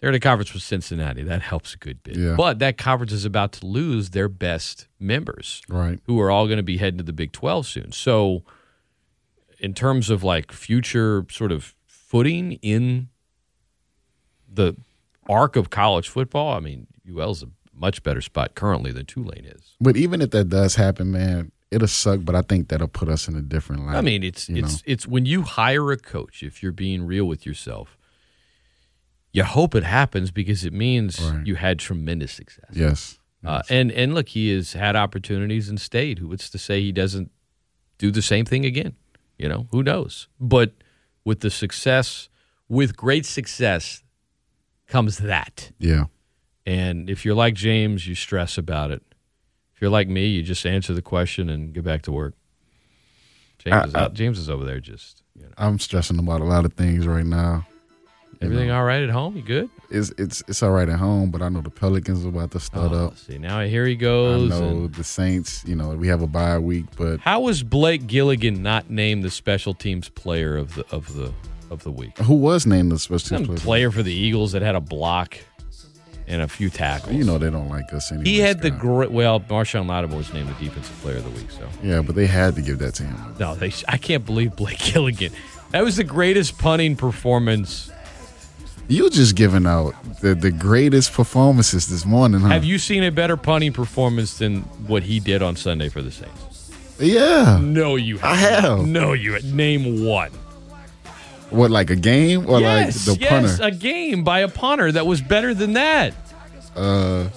they're in a conference with Cincinnati. That helps a good bit. Yeah. But that conference is about to lose their best members, Right. who are all going to be heading to the Big Twelve soon. So, in terms of like future sort of footing in the arc of college football, I mean, UL's a much better spot currently than Tulane is. But even if that does happen, man, it'll suck. But I think that'll put us in a different light. I mean, it's it's know? it's when you hire a coach, if you're being real with yourself, you hope it happens because it means you had tremendous success. yes, Uh, and and look, he has had opportunities and stayed. Who's to say he doesn't do the same thing again? You know, who knows? But with the success, with great success, comes that. yeah, And if you're like James, you stress about it. If you're like me, you just answer the question and get back to work. James, I- is, I- James is over there just. I'm stressing about a lot of things right now. Everything know, all right at home? You good? It's it's it's all right at home, but I know the Pelicans are about to start Oh, up. See, now here he goes. I know and- the Saints. You know we have a bye week, but how was Blake Gillikin not named the special teams player of the of the of the week? who was named the special teams player for the Eagles that had a block and a few tackles. You know they don't like us anyway. he had the great. Well, Marshon Lattimore was named the defensive player of the week. So Yeah, but they had to give that to him. no, they. I can't believe Blake (laughs) Gillikin. That was the greatest punting performance. You just giving out the, the greatest performances this morning, huh? Have you seen a better punting performance than what he did on Sunday for the Saints? Yeah. No, you. Have I have. No, you. Name one. What, like a game or yes, like the yes, punter? a game by a punter that was better than that. Uh,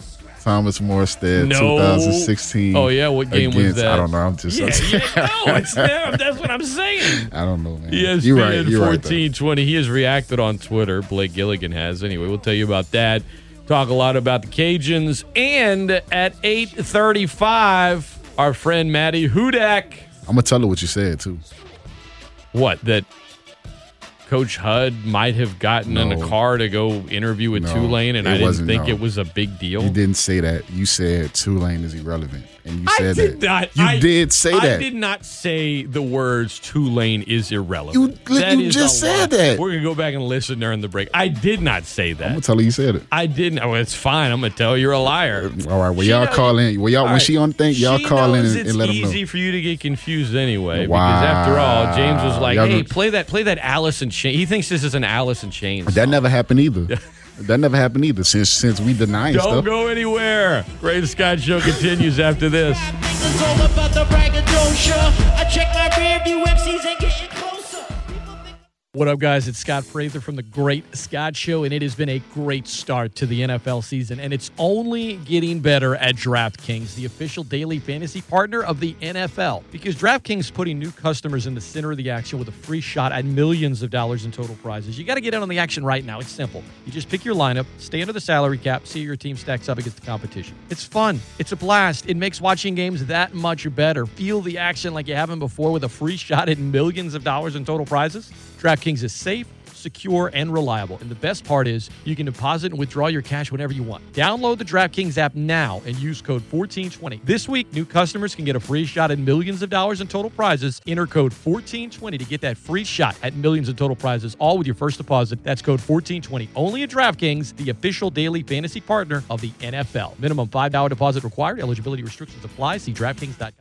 Thomas Morstead, No. 2016. Oh, yeah, what game was against- that? I don't know. I'm just. Yeah, (laughs) yeah, no, it's them. That's what I'm saying. (laughs) I don't know, man. ESPN You're right. You're right. though. 1420. he has reacted on Twitter. Blake Gillikin has. Anyway, we'll tell you about that. Talk a lot about the Cajuns. And at 835, our friend Maddy Hudak. I'm gonna tell her what you said too. What? That Coach Hud might have gotten in a car to go interview with No, Tulane, and I didn't think no. it was a big deal. You didn't say that. You said Tulane is irrelevant, and you I said did that. not. You I- did say that. I did not say the words Tulane is irrelevant. You- you is just lie. said that. We're gonna go back and listen during the break. I did not say that. I'm gonna tell her you said it. I didn't. Oh, it's fine. I'm gonna tell you you're a liar. All right. Well, She y'all knows- call in. Well, y'all All when right. she on thing, y'all call in and, it's and let them know. easy for you to get confused anyway. Wow. Because after all, James was like, Y'all "Hey, gonna- play that, play that Alice in Chains." He thinks this is an Alice in Chains. That never happened either. (laughs) that never happened either. Since since we denying Don't stuff. go anywhere. Great Scott Show continues after this. What up, guys? It's Scott Prather from the Great Scott Show, and it has been a great start to the NFL season, and it's only getting better at DraftKings, the official daily fantasy partner of the NFL. Because DraftKings putting new customers in the center of the action with a free shot at millions of dollars in total prizes. You got to get in on the action right now. It's simple. You just pick your lineup, stay under the salary cap, see your team stacks up against the competition. It's fun. It's a blast. It makes watching games that much better. Feel the action like you haven't before with a free shot at millions of dollars in total prizes. DraftKings is safe, secure, and reliable. And the best part is you can deposit and withdraw your cash whenever you want. Download the DraftKings app now and use code 1420. This week, new customers can get a free shot at millions of dollars in total prizes. Enter code 1420 to get that free shot at millions in total prizes, all with your first deposit. That's code 1420. Only at DraftKings, the official daily fantasy partner of the NFL. Minimum $5 deposit required. Eligibility restrictions apply. See DraftKings.com.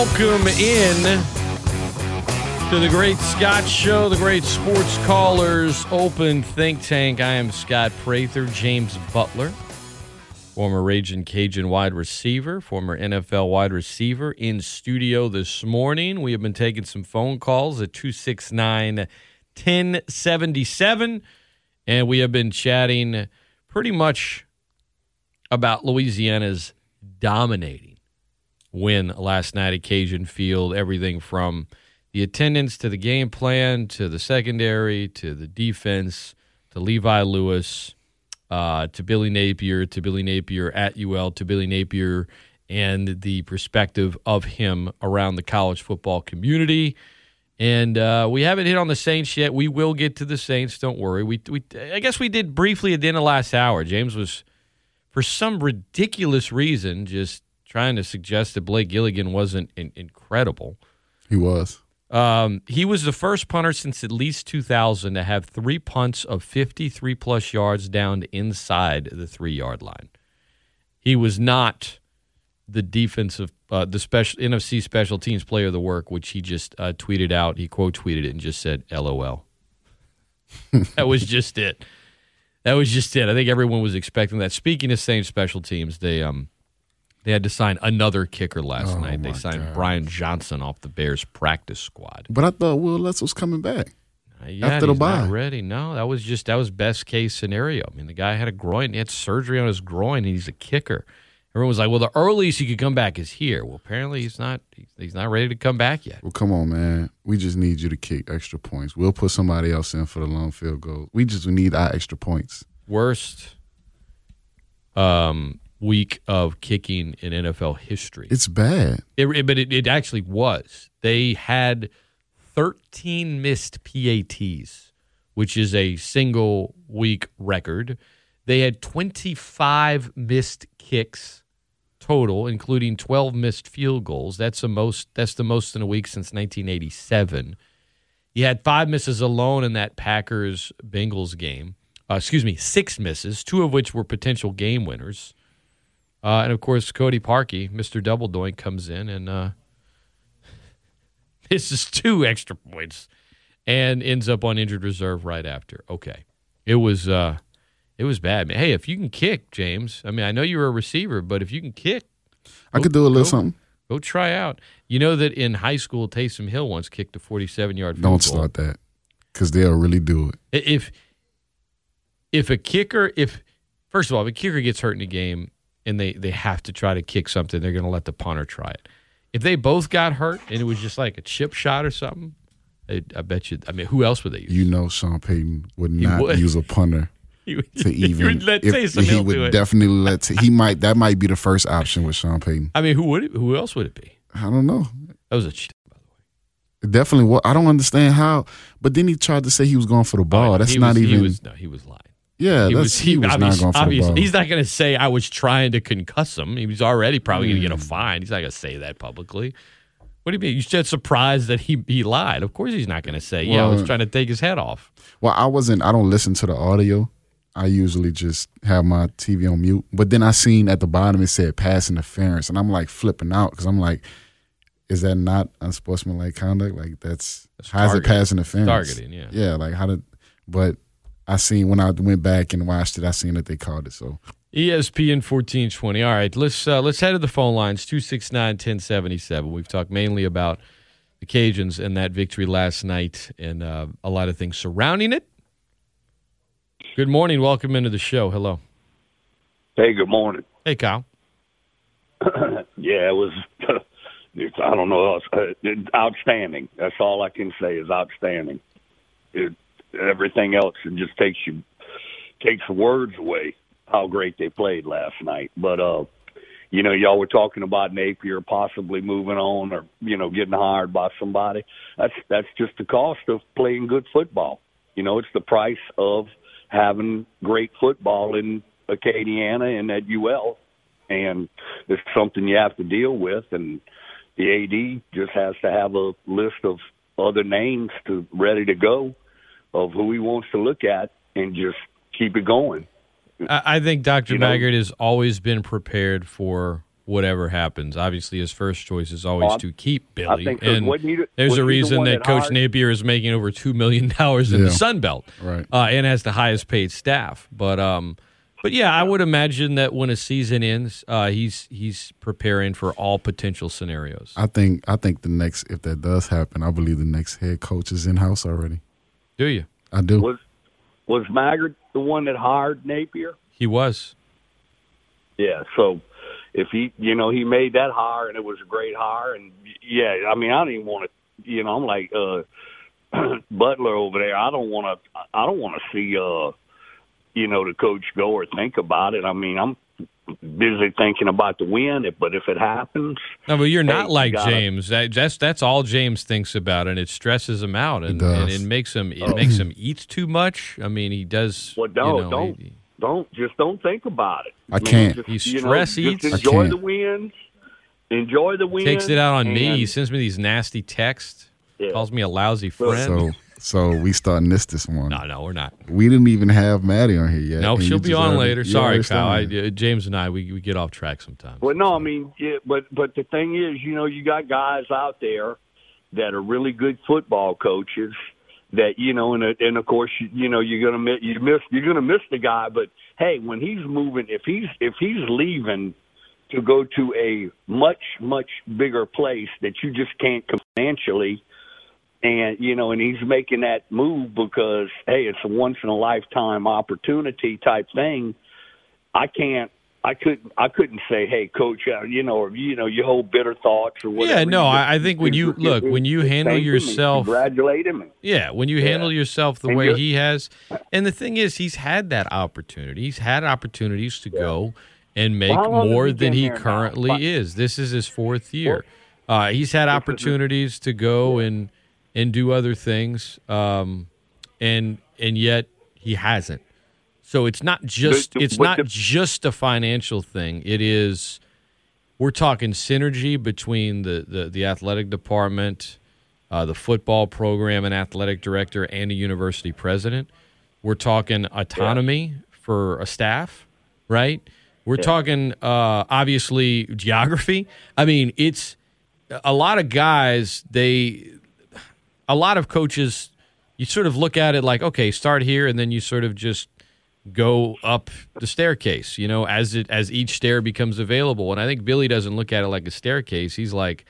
welcome in to the Great Scott Show, the Great Sports Callers Open Think Tank. I am Scott Prather, James Butler, former Raging Cajun wide receiver, former NFL wide receiver, in studio this morning. We have been taking some phone calls at 269 1077, and we have been chatting pretty much about Louisiana's dominating win last night at Cajun Field. Everything from the attendance to the game plan to the secondary to the defense to Levi Lewis uh, to Billy Napier to Billy Napier at UL to Billy Napier and the perspective of him around the college football community. And uh, we haven't hit on the Saints yet. We will get to the Saints. Don't worry. We, we I guess we did briefly at the end of last hour. James was, for some ridiculous reason, just trying to suggest that Blake Gillikin wasn't in- incredible. He was. Um, he was the first punter since at least 2000 to have three punts of 53 plus yards down to inside the three yard line. He was not the defensive, uh, the special NFC special teams player of the work, which he just uh, tweeted out. He quote tweeted it and just said "LOL." (laughs) that was just it. That was just it. I think everyone was expecting that. Speaking of same special teams, they um they had to sign another kicker last Oh, night. They signed gosh. Brian Johnson off the Bears practice squad. But I thought Wil Lutz was coming back Not yet. after the bye. ready. No, that was just that was best case scenario. I mean, the guy had a groin, he had surgery on his groin, and he's a kicker. Everyone was like, "Well, the earliest he could come back is here." Well, apparently he's not. He's, he's not ready to come back yet. Well, come on, man. We just need you to kick extra points. We'll put somebody else in for the long field goal. We just need our extra points. Worst um, week of kicking in NFL history. It's bad. It, it- but it, it actually was. They had 13 missed PATs, which is a single week record. They had 25 missed kicks total, including 12 missed field goals. That's the most. That's the most in a week since 1987. You had five misses alone in that Packers Bengals game. Uh, excuse me, six misses, two of which were potential game winners. Uh, and of course, Cody Parkey, Mr. Double Doink, comes in and uh, (laughs) misses two extra points and ends up on injured reserve right after. Okay, it was uh, it was bad, man. Hey, if you can kick, James. I mean, I know you're a receiver, but if you can kick, I could do a little something. go try out. You know that in high school, Taysom Hill once kicked a 47 yard field Don't goal. start that because they'll really do it. If if a kicker, if first of all, if a kicker gets hurt in a game and they they have to try to kick something, they're going to let the punter try it. If they both got hurt and it was just like a chip shot or something, I, I bet you. I mean, who else would they use? You know, Sean Payton would not would. use a punter (laughs) He would- to (laughs) he even. would let if- he would definitely let. He might. That might be the first option with Sean Payton. I mean, who would it, who else would it be? I don't know. That was a ch- by the way. Definitely. What I don't understand how, but then he tried to say he was going for the ball. Oh, that's not was, even. He was, no, he was lying. Yeah, he that's was, he, was not going for the obviously-. He's not going to say I was trying to concuss him. He was already probably going to Mm. get a fine. He's not going to say that publicly. What do you mean? You said surprised that he he lied. Of course, he's not going to say, "Yeah, I was trying to take his head off." Well, I wasn't. I don't listen to the audio. I usually just have my TV on mute. But then I seen at the bottom it said pass interference, and I'm like flipping out because I'm like, is that not unsportsmanlike conduct? Like that's, how's it targeting. pass interference? Targeting, yeah. Yeah, like how did? But I seen when I went back and watched it, I seen that they called it. So ESPN fourteen twenty. All right, let's uh, let's head to the phone lines two six nine ten seventy seven. We've talked mainly about the Cajuns and that victory last night, and uh, a lot of things surrounding it. Good morning. Welcome into the show. Hello. Hey, good morning. Hey, Kyle. (clears throat) yeah, it was. (laughs) It's, I don't know. It's, uh, it's outstanding. That's all I can say is outstanding. It, everything else it just takes you takes words away. How great they played last night. But uh, you know, y'all were talking about Napier possibly moving on or you know getting hired by somebody. That's that's just the cost of playing good football. You know, it's the price of having great football in Acadiana and at UL and it's something you have to deal with and the AD just has to have a list of other names to ready to go of who he wants to look at and just keep it going. I, I think Dr. You know- Maggard has always been prepared for whatever happens. Obviously, his first choice is always Oh, to keep I Billy. think so. and Wasn't he the- there's a he the reason that that Coach hired- Napier is making over $2 million in the Sun Belt Right. uh, and has the highest paid staff. But, um, but yeah, I would imagine that when a season ends, uh, he's he's preparing for all potential scenarios. I think I think the next if that does happen, I believe the next head coach is in house already. Do you? I do. Was was Maggard the one that hired Napier? He was. Yeah, so if he, you know, he made that hire and it was a great hire, and yeah, I mean, I don't even want to, you know, I'm like uh (clears throat) Butler over there. I don't want to, I don't want to see, uh, you know, the coach go or think about it. I mean, I'm busy thinking about the win, but if it happens, No, but you're hey, not you like gotta- James. That, that's that's all James thinks about, and it stresses him out, and, does. and it makes him it Oh. makes him eat too much. I mean, he does. Well, don't you know, don't he- don't just don't think about it. I can't. Just, He you know, stress just eats. Enjoy the wins. Enjoy the wins. takes it out on me. He sends me these nasty texts. Yeah. Calls me a lousy friend. So so we starting this this morning. no, no, we're not. We didn't even have Maddy on here yet. No, and she'll be on already- later. you Sorry, already Kyle. I, uh, James and I, we, we get off track sometimes. Well, no, I mean, yeah, but but the thing is, you know, you got guys out there that are really good football coaches that you know, and and of course, you, you know, you're gonna miss you miss you're gonna miss the guy. But hey, when he's moving, if he's if he's leaving to go to a much much bigger place that you just can't financially. And you know, and he's making that move because hey, it's a once in a lifetime opportunity type thing. I can't. I couldn't. I couldn't say, "Hey, coach," uh, you know, or you know, you hold bitter thoughts or whatever. Yeah, no, I, I think when you look, when you handle thank him and yourself, congratulate him. Yeah, when you Yeah. handle yourself the And way he has, and the thing is, he's had that opportunity. He's had opportunities to go and make Well, how long has more he than he there now? currently is. This is his fourth year. Uh, he's had opportunities to go and and do other things, um, and and yet he hasn't. So it's not just it's not just a financial thing. It is we're talking synergy between the the, the athletic department, uh, the football program and athletic director, and a university president. We're talking autonomy for a staff, right? We're Yeah. talking uh, obviously geography. I mean, it's a lot of guys. They a lot of coaches. You sort of look at it like, okay, start here, and then you sort of just go up the staircase, you know, as it as each stair becomes available. And I think Billy doesn't look at it like a staircase. He's like,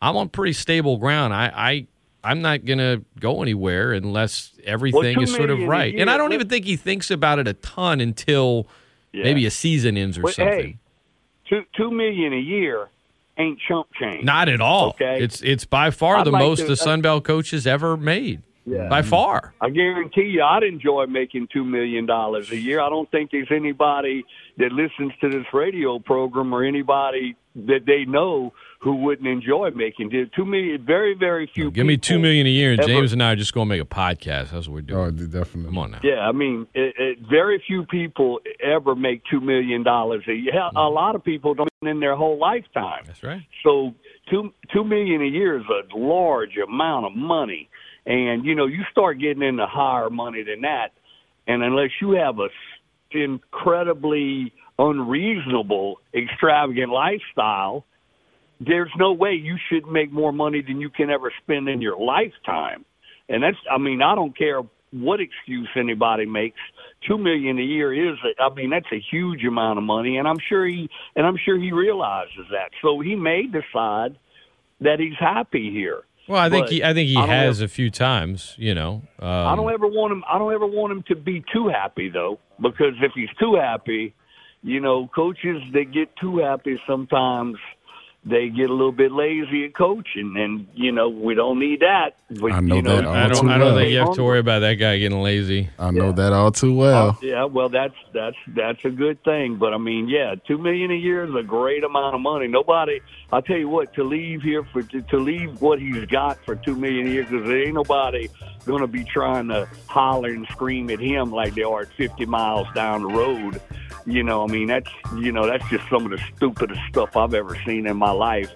I'm on pretty stable ground. I, I I'm not gonna go anywhere unless everything two is sort of right. And I don't even think he thinks about it a ton until Yeah. maybe a season ends or But something. hey, two two million a year ain't chump change. Not at all. Okay. It's it's by far I'd the like most to- the uh, Sun Belt coaches ever made. Yeah. By far. I guarantee you, I'd enjoy making two million dollars a year. I don't think there's anybody that listens to this radio program or anybody that they know who wouldn't enjoy making it. Two million, very very few. Give me two million a year, and ever- James and I are just going to make a podcast. That's what we're doing. Oh, definitely. Come on now. Yeah, I mean, it, it, very few people ever make two million dollars a year. Hell, A mm-hmm. lot of people don't in their whole lifetime. That's right. So two two million a year is a large amount of money, and you know you start getting into higher money than that, and unless you have a s- incredibly unreasonable, extravagant lifestyle, there's no way you should make more money than you can ever spend in your lifetime. And that's, I mean, I don't care what excuse anybody makes. Two million a year is, I mean, that's a huge amount of money, and I'm sure he, and I'm sure he realizes that. So he may decide that he's happy here. Well, I think But he, I think he I has ever- a few times. You know, um, I don't ever want him. I don't ever want him to be too happy though, because if he's too happy, you know, coaches they get too happy sometimes. They get a little bit lazy at coaching, and you know we don't need that. But, I know you know, that all I don't. too I don't well. think you have to worry about that guy getting lazy. I know that all too well. Yeah, well, that's that's that's a good thing. But I mean, yeah, two million a year is a great amount of money. Nobody, I tell you what, to leave here for to, to leave what he's got for two million a year, because there ain't nobody going to be trying to holler and scream at him like they are at fifty miles down the road. You know, I mean, that's you know, that's just some of the stupidest stuff I've ever seen in my life.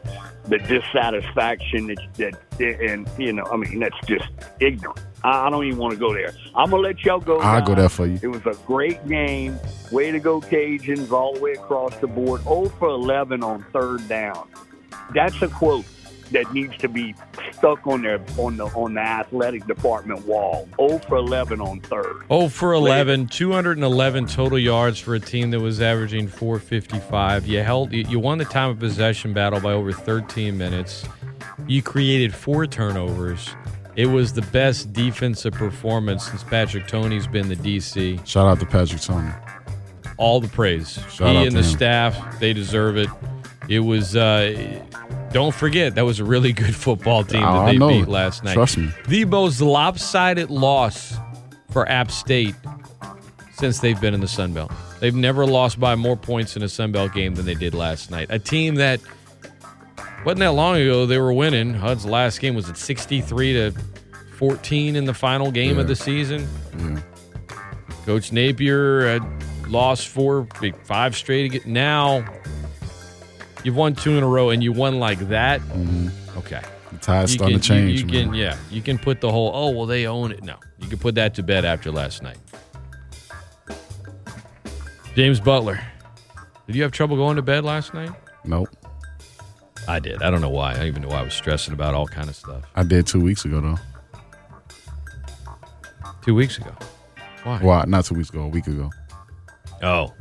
The dissatisfaction that, that and you know, I mean, that's just ignorant. I I don't even want to go there. I'm gonna let y'all go. I'll go there for you. It was a great game. Way to go, Cajuns, all the way across the board. 0 for 11 on third down. That's a quote that needs to be stuck on their on the on the athletic department wall. 0 for 11 on third. Oh for 11, 211 total yards for a team that was averaging 455. You held you you won the time of possession battle by over 13 minutes. You created four turnovers. It was the best defensive performance since Patrick Toney's been the DC. Shout out to Patrick Toney. All the praise. Shout he out and to the him. staff, they deserve it. It was uh don't forget that was a really good football team that I they know. beat last night. Trust me. The most lopsided loss for App State since they've been in the Sun Belt. They've never lost by more points in a Sun Belt game than they did last night. A team that wasn't that long ago they were winning. HUD's last game was at 63 to 14 in the final game of the season. Yeah. Coach Napier had lost four, five straight. Now you've won two in a row, and you won like that. Mm-hmm. Okay, The tide's you starting can, to change, You, can, yeah, you can put the whole oh well they own it. No, you can put that to bed after last night. James Butler, did you have trouble going to bed last night? Nope. I did. I don't know why. I don't even know why I was stressing about all kind of stuff. I did two weeks ago though. Two weeks ago. Why? Well, not two weeks ago, a week ago. Oh,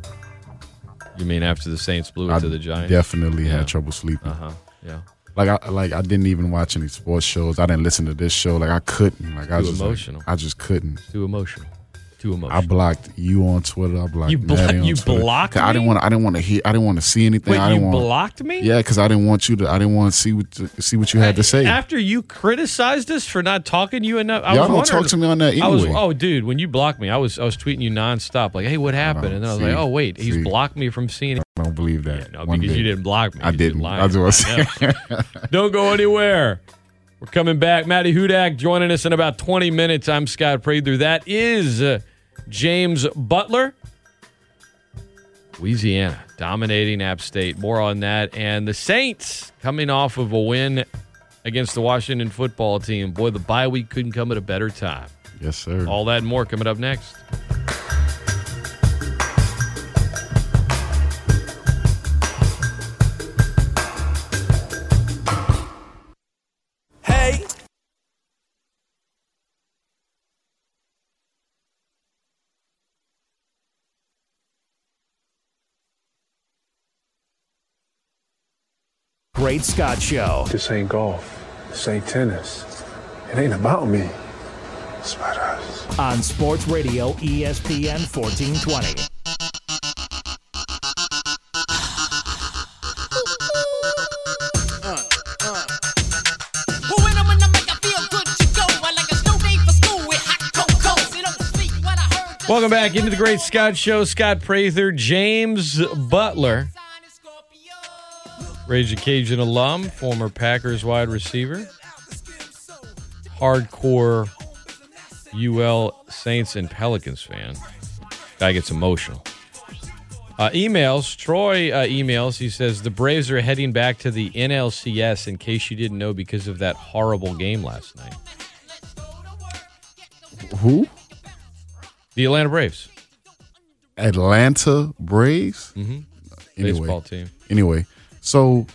you mean after the Saints blew it I to the Giants? definitely Yeah. had trouble sleeping. Uh huh. Yeah. Like I like I didn't even watch any sports shows. I didn't listen to this show. Like I couldn't. Like I Too just like, emotional. I just couldn't. Too emotional. Too I blocked you on Twitter. I blocked You blo- on you Twitter. blocked I didn't want. I didn't want to hear. I didn't want to see anything. Wait, I you didn't want. blocked me? Yeah, because I didn't want you to. I didn't want to see what see what you had to say. After you criticized us for not talking to you enough, I Y'all was don't talk to me on that I was, oh, dude, when you blocked me, I was I was tweeting you nonstop, like, "Hey, what happened?" Oh, and then I was see, like, "Oh, wait, he's blocked me from seeing. I don't believe that. No, because bit. you didn't block me. I You didn't. That's what I saying. (laughs) (laughs) don't go anywhere. We're coming back. Maddy Hudak joining us in about 20 minutes. I'm Scott Prather. That is uh, James Butler. Louisiana dominating App State. More on that. And the Saints coming off of a win against the Washington football team. Boy, the bye week couldn't come at a better time. Yes, sir. All that and more coming up next. Great Scott Show. This ain't golf. This ain't tennis. It ain't about me. It's about us. On Sports Radio ESPN 1420. Welcome back into the Great Scott Show. Scott Prather, James Butler. Ragin' Cajun alum, former Packers wide receiver, hardcore UL Saints and Pelicans fan. Guy gets emotional. Uh, emails. Troy uh, emails. He says the Braves are heading back to the NLCS in case you didn't know because of that horrible game last night. Who? The Atlanta Braves. Atlanta Braves. Mhm. Anyway, Baseball team. Anyway, so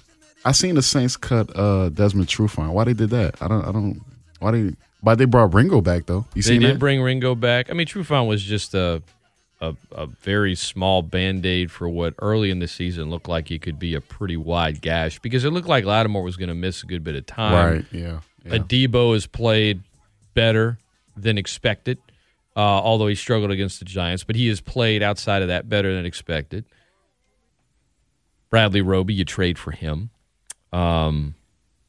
I seen the Saints cut uh, Desmond Trufant. Why they did that? I don't. I don't. Why they? Why they brought Ringo back though? You they seen did that? bring Ringo back. I mean, Trufant was just a, a a very small band aid for what early in the season looked like it could be a pretty wide gash because it looked like Lattimore was going to miss a good bit of time. Right, yeah, yeah. Adebo has played better than expected, uh, although he struggled against the Giants, but he has played outside of that better than expected. Bradley Roby, you trade for him. Um,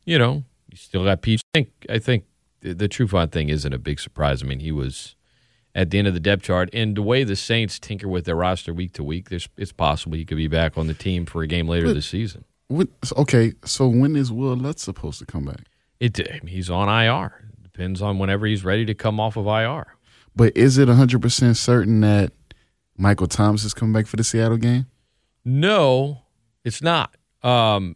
you know, you still got Pete. I think, I think the, the Trufant thing isn't a big surprise. I mean, he was at the end of the depth chart, and the way the Saints tinker with their roster week to week, there's it's possible he could be back on the team for a game later But- this season. When- okay, so when is Wil Lutz supposed to come back? It he's on IR. Depends on whenever he's ready to come off of IR. But is it hundred percent certain that Michael Thomas is coming back for the Seattle game? No, it's not. Um,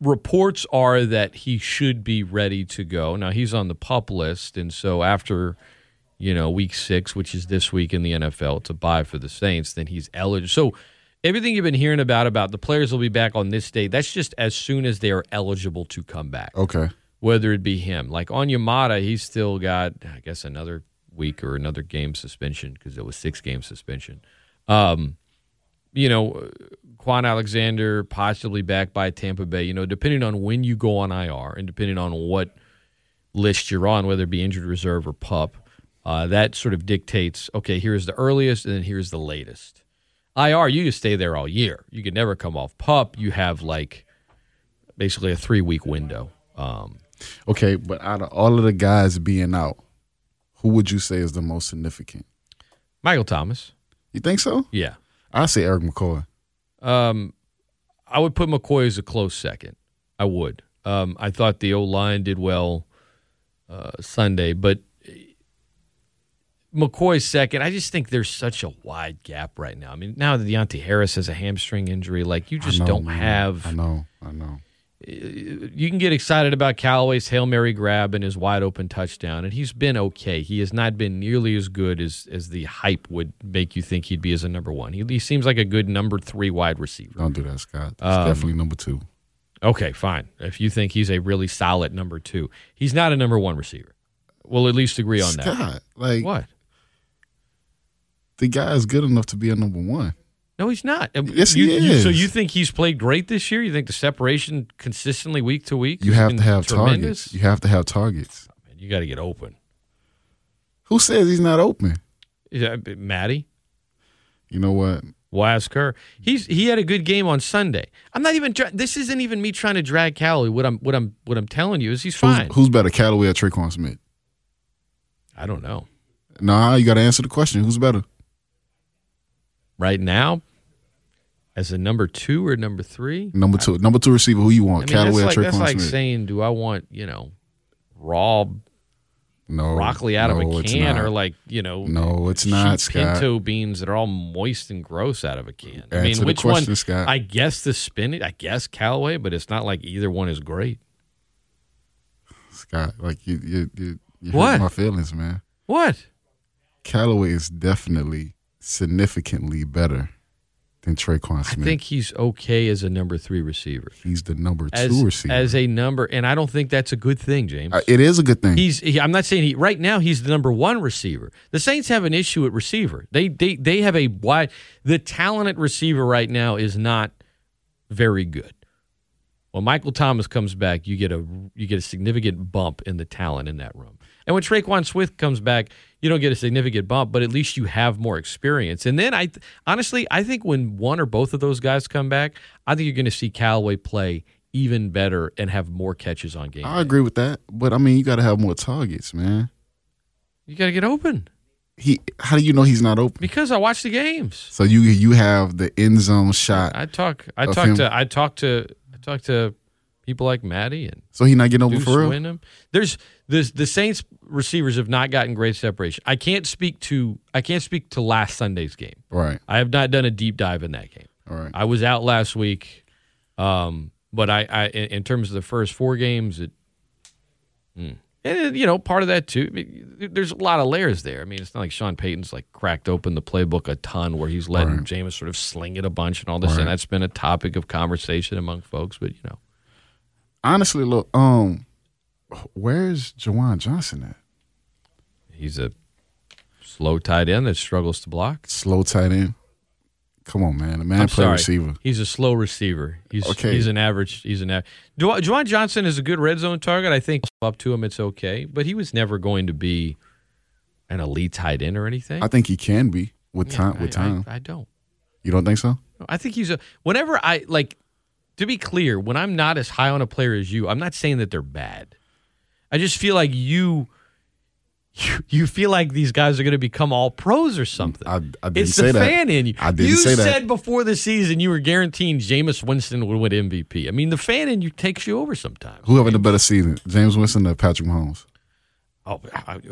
reports are that he should be ready to go. Now he's on the pup list, and so after you know week six, which is this week in the NFL, to buy for the Saints, then he's eligible. So everything you've been hearing about about the players will be back on this date. That's just as soon as they are eligible to come back. Okay. Whether it be him, like Onyemata, he's still got, I guess, another week or another game suspension because it was six game suspension. Um, you know, Kwon Alexander possibly backed by Tampa Bay. You know, depending on when you go on IR and depending on what list you're on, whether it be injured reserve or pup, uh, that sort of dictates. Okay, here's the earliest, and then here's the latest. IR, you can stay there all year. You can never come off pup. You have like basically a three week window. Um, Okay, but out of all of the guys being out, who would you say is the most significant? Michael Thomas. You think so? Yeah. I say Erik McCoy. Um, I would put McCoy as a close second. I would. Um, I thought the O line did well uh, Sunday, but McCoy's second. I just think there's such a wide gap right now. I mean, now that Deonte Harris has a hamstring injury, like you just know, don't man. have. I know. I know. You can get excited about Callaway's hail mary grab and his wide open touchdown, and he's been okay. He has not been nearly as good as as the hype would make you think he'd be as a number one. He, he seems like a good number three wide receiver. Don't do that, Scott. It's Um, definitely number two. Okay, fine. If you think he's a really solid number two, he's not a number one receiver. We'll at least agree on that. Scott, like What? the guy is good enough to be a number one. No, he's not. Uh, Yes, you, he you- so you think he's played great this year? You think the separation consistently week to week? You have to have tremendous? targets. You have to have targets. You got to get open. Who says he's not open? Yeah, but Maddy, You know what? ask her. He's he had a good game on Sunday. I'm not even. This isn't even me trying to drag Callaway. What I'm what I'm what I'm telling you is he's Who's, fine. who's better, Callaway or Tre'Quan Smith? I don't know. Nah, you got to answer the question. Who's better? Right now, as a number two or number three, Number two, number two receiver. Who you I want, mean, Callaway that's or like, that's like saying, do I want you know raw no, broccoli out no, of a can, or like you know, No, it's not, pinto beans that are all moist and gross out of a can. I mean, which question, one? Scott. I guess the spinach. I guess Callaway, but it's not like either one is great. Scott, like you, you, you, you What? hurt my feelings, man. What? Callaway is definitely significantly better than Tre'Quan I Smith. think he's okay as a number three receiver. he's the number two As, receiver. as a number, and I don't think that's a good thing, James. Uh, it is a good thing. He's. He, I'm not saying he. Right now, he's the number one receiver. The Saints have an issue at receiver. They they they have a wide. The talented receiver right now is not very good. When Michael Thomas comes back, you get a you get a significant bump in the talent in that room. And when Tre'Quan Smith comes back, you don't get a significant bump, but at least you have more experience. And then I honestly, I think when one or both of those guys come back, I think you're going to see Callaway play even better and have more catches on game. I agree with that, but I mean, you got to have more targets, man. You got to get open. he? How do you know he's not open? Because I watch the games. So you you have the end zone shot. I talk. I talk him. to. I talk to. I talk to people like Maddy and. So he not getting open Deuce for real. Wyndham. There's the the Saints receivers have not gotten great separation. I can't speak to. I can't speak to last Sunday's game. Right. I have not done a deep dive in that game. All right. I was out last week, um, but I, I in, terms of the first four games, it, mm. and you know, part of that too. I mean, there's a lot of layers there. I mean, it's not like Sean Payton's like cracked open the playbook a ton, where he's letting Right. Jameis sort of sling it a bunch and all this, and that's been a topic of conversation among folks. But you know, Honestly, look, um, where's Juwan Johnson at? he's a slow tight end that struggles to block. Slow tight end. Come on, man. The man I'm play sorry. receiver. He's a slow receiver. He's Okay. he's an average. He's an average. Juwan Johnson is a good red zone target. I think up to him, it's okay. But he was never going to be an elite tight end or anything. I think he can be with Yeah, time. I- with time, I, I don't. you don't think so? I think he's a. Whenever I like, to be clear, when I'm not as high on a player as you, I'm not saying that they're bad. I just feel like you. You, you feel like these guys are going to become all pros or something. I, I didn't it's say the that. fan in you. I didn't you say that. said before the season you were guaranteeing Jameis Winston would win MVP. I mean, the fan in you takes you over sometimes. Who having the better season, Jameis Winston or Patrick Mahomes? Oh,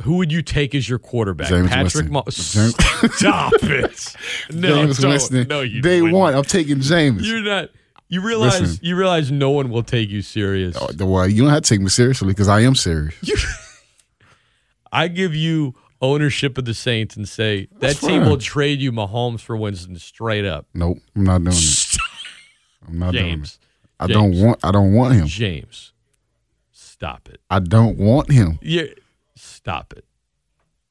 who would you take as your quarterback? James Patrick. Mahomes. (laughs) Stop it. (laughs) No, James don't. Winston. No, you Day wouldn't. one, I'm taking James. You're not. You realize Listen. you realize no one will take you serious. Oh, well, you don't have to take me seriously because I am serious. (laughs) I give you ownership of the Saints and say that That's team fine. will trade you Mahomes for Winston straight up. Nope, I'm not doing it. I'm not doing it. James. I James. don't want. I don't want him. James, stop it. I don't want him. Yeah, stop it.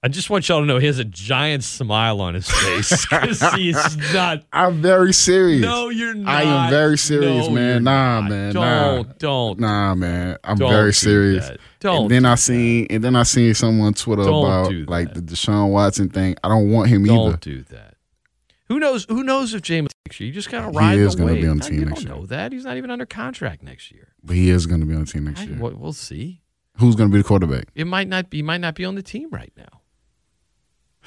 I just want y'all to know he has a giant smile on his face (laughs) he's not. I'm very serious. No, you're not. I am very serious, No, man. Nah, not. man. Don't, nah. don't. Nah, man. I'm Don't very do serious. that. Don't And then do I seen, and then I seen someone on Twitter Don't about like the Deshaun Watson thing. I don't want him Don't either. do that. Who knows? Who knows if James next year? You just gotta ride. He is gonna be on the team next don't year. know that he's not even under contract next year. But he is going to be on the team next I- year. we'll, see. Who's going to be the quarterback? It might not be. He might not be on the team right now.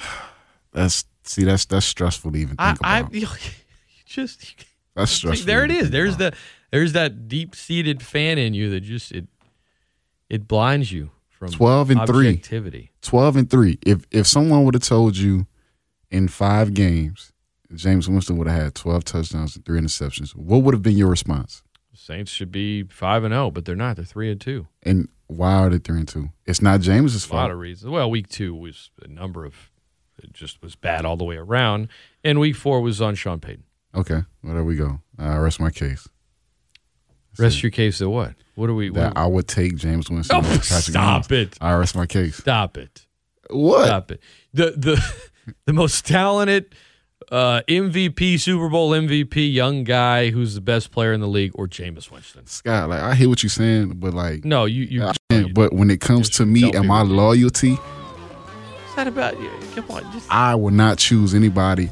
(sighs) That's see, that's that's stressful to even I, think I about. (laughs) you just that's stressful. there it is. There's about. the there's that deep seated fan in you that just it it blinds you from 12 and three. 12 and 3. If if someone would have told you in 5 games Jameis Winston would have had 12 touchdowns and 3 interceptions, what would have been your response? Saints should be five and zero, but they're not. They're three and two. And why are they 3 and 2? It's not James's fault. A lot of reasons. Well, week two was a number of it just was bad all the way around, and week four was on Sean Payton. Okay, well there we go. I rest my case. Rest your case that what? What are we? That What, I would take Jameis Winston. Oh, stop it. I rest my case. stop it. What? Stop it. The the (laughs) the most talented uh, MVP, Super Bowl MVP, young guy who's the best player in the league, or Jameis Winston. Scott, like I hear what you're saying, but like No, you you. But when it comes to me and my loyalty, It's not about you. Come on, just I will not choose anybody.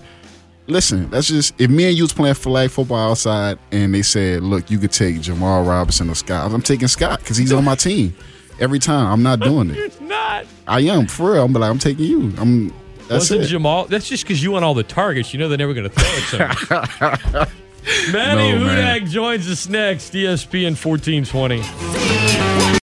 Listen, that's just if me and you was playing flag football outside and they said, "Look, you could take Jamal Robinson or Scott," I'm taking Scott because he's on my team every time. I'm not doing it. (laughs) It's not. I am for real. I'm like, I'm taking you. I'm. That's Wasn't it. Jamal? That's just because you want all the targets. You know they're never going to throw it to him. (laughs) Maddy No, man. Hudak joins us next. ESPN 1420.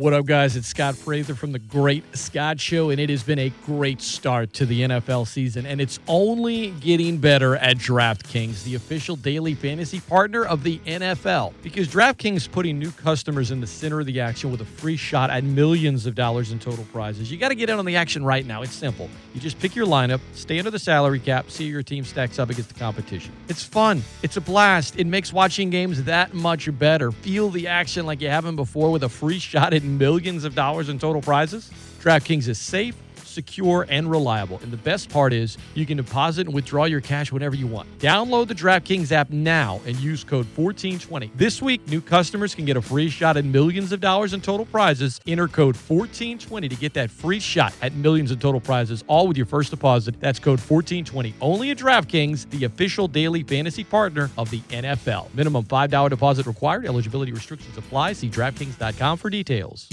What up, guys? It's Scott Prather from the Great Scott Show, and it has been a great start to the NFL season, and it's only getting better at DraftKings, the official daily fantasy partner of the NFL. Because DraftKings is putting new customers in the center of the action with a free shot at millions of dollars in total prizes. You got to get in on the action right now. It's simple. You just pick your lineup, stay under the salary cap, see your team stacks up against the competition. It's fun. It's a blast. It makes watching games that much better. Feel the action like you haven't before with a free shot at millions of dollars in total prizes. DraftKings is safe, secure, and reliable. And the best part is you can deposit and withdraw your cash whenever you want. Download the DraftKings app now and use code 1420. This week, new customers can get a free shot at millions of dollars in total prizes. Enter code 1420 to get that free shot at millions in total prizes, all with your first deposit. That's code 1420. Only at DraftKings, the official daily fantasy partner of the NFL. Minimum $5 deposit required. Eligibility restrictions apply. See DraftKings.com for details.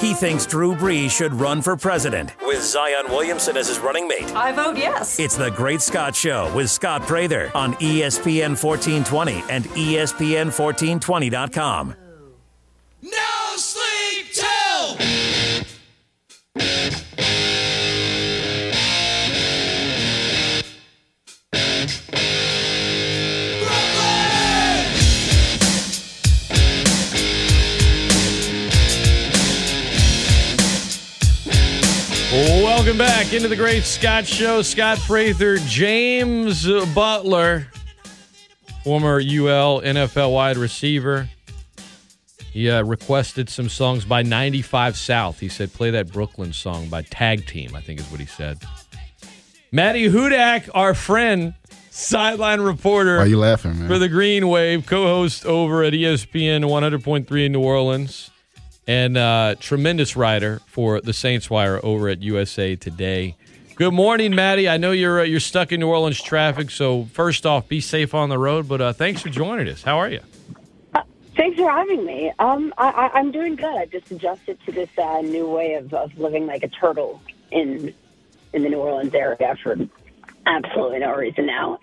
He thinks Drew Brees should run for president with Zion Williamson as his running mate. I vote yes. It's the Great Scott Show with Scott Prather on ESPN 1420 and E ESPN1420.com. No sleep till. Welcome back into the Great Scott Show. Scott Prather, James Butler, former UL NFL wide receiver. He uh, requested some songs by 95 South. He said, play that Brooklyn song by Tag Team, I think is what he said. Maddy Hudak, our friend, sideline reporter. Why you laughing, man? For the Green Wave, co host over at ESPN 100.3 in New Orleans, and uh, tremendous writer for the Saints Wire over at USA Today. Good morning, Maddy. I know you're uh, you're stuck in New Orleans traffic, so first off, be safe on the road. But uh, thanks for joining us. How are you? Thanks for having me. Um, I, I, I'm doing good. I just adjusted to this uh, new way of, of living like a turtle in in the New Orleans area for absolutely no reason now.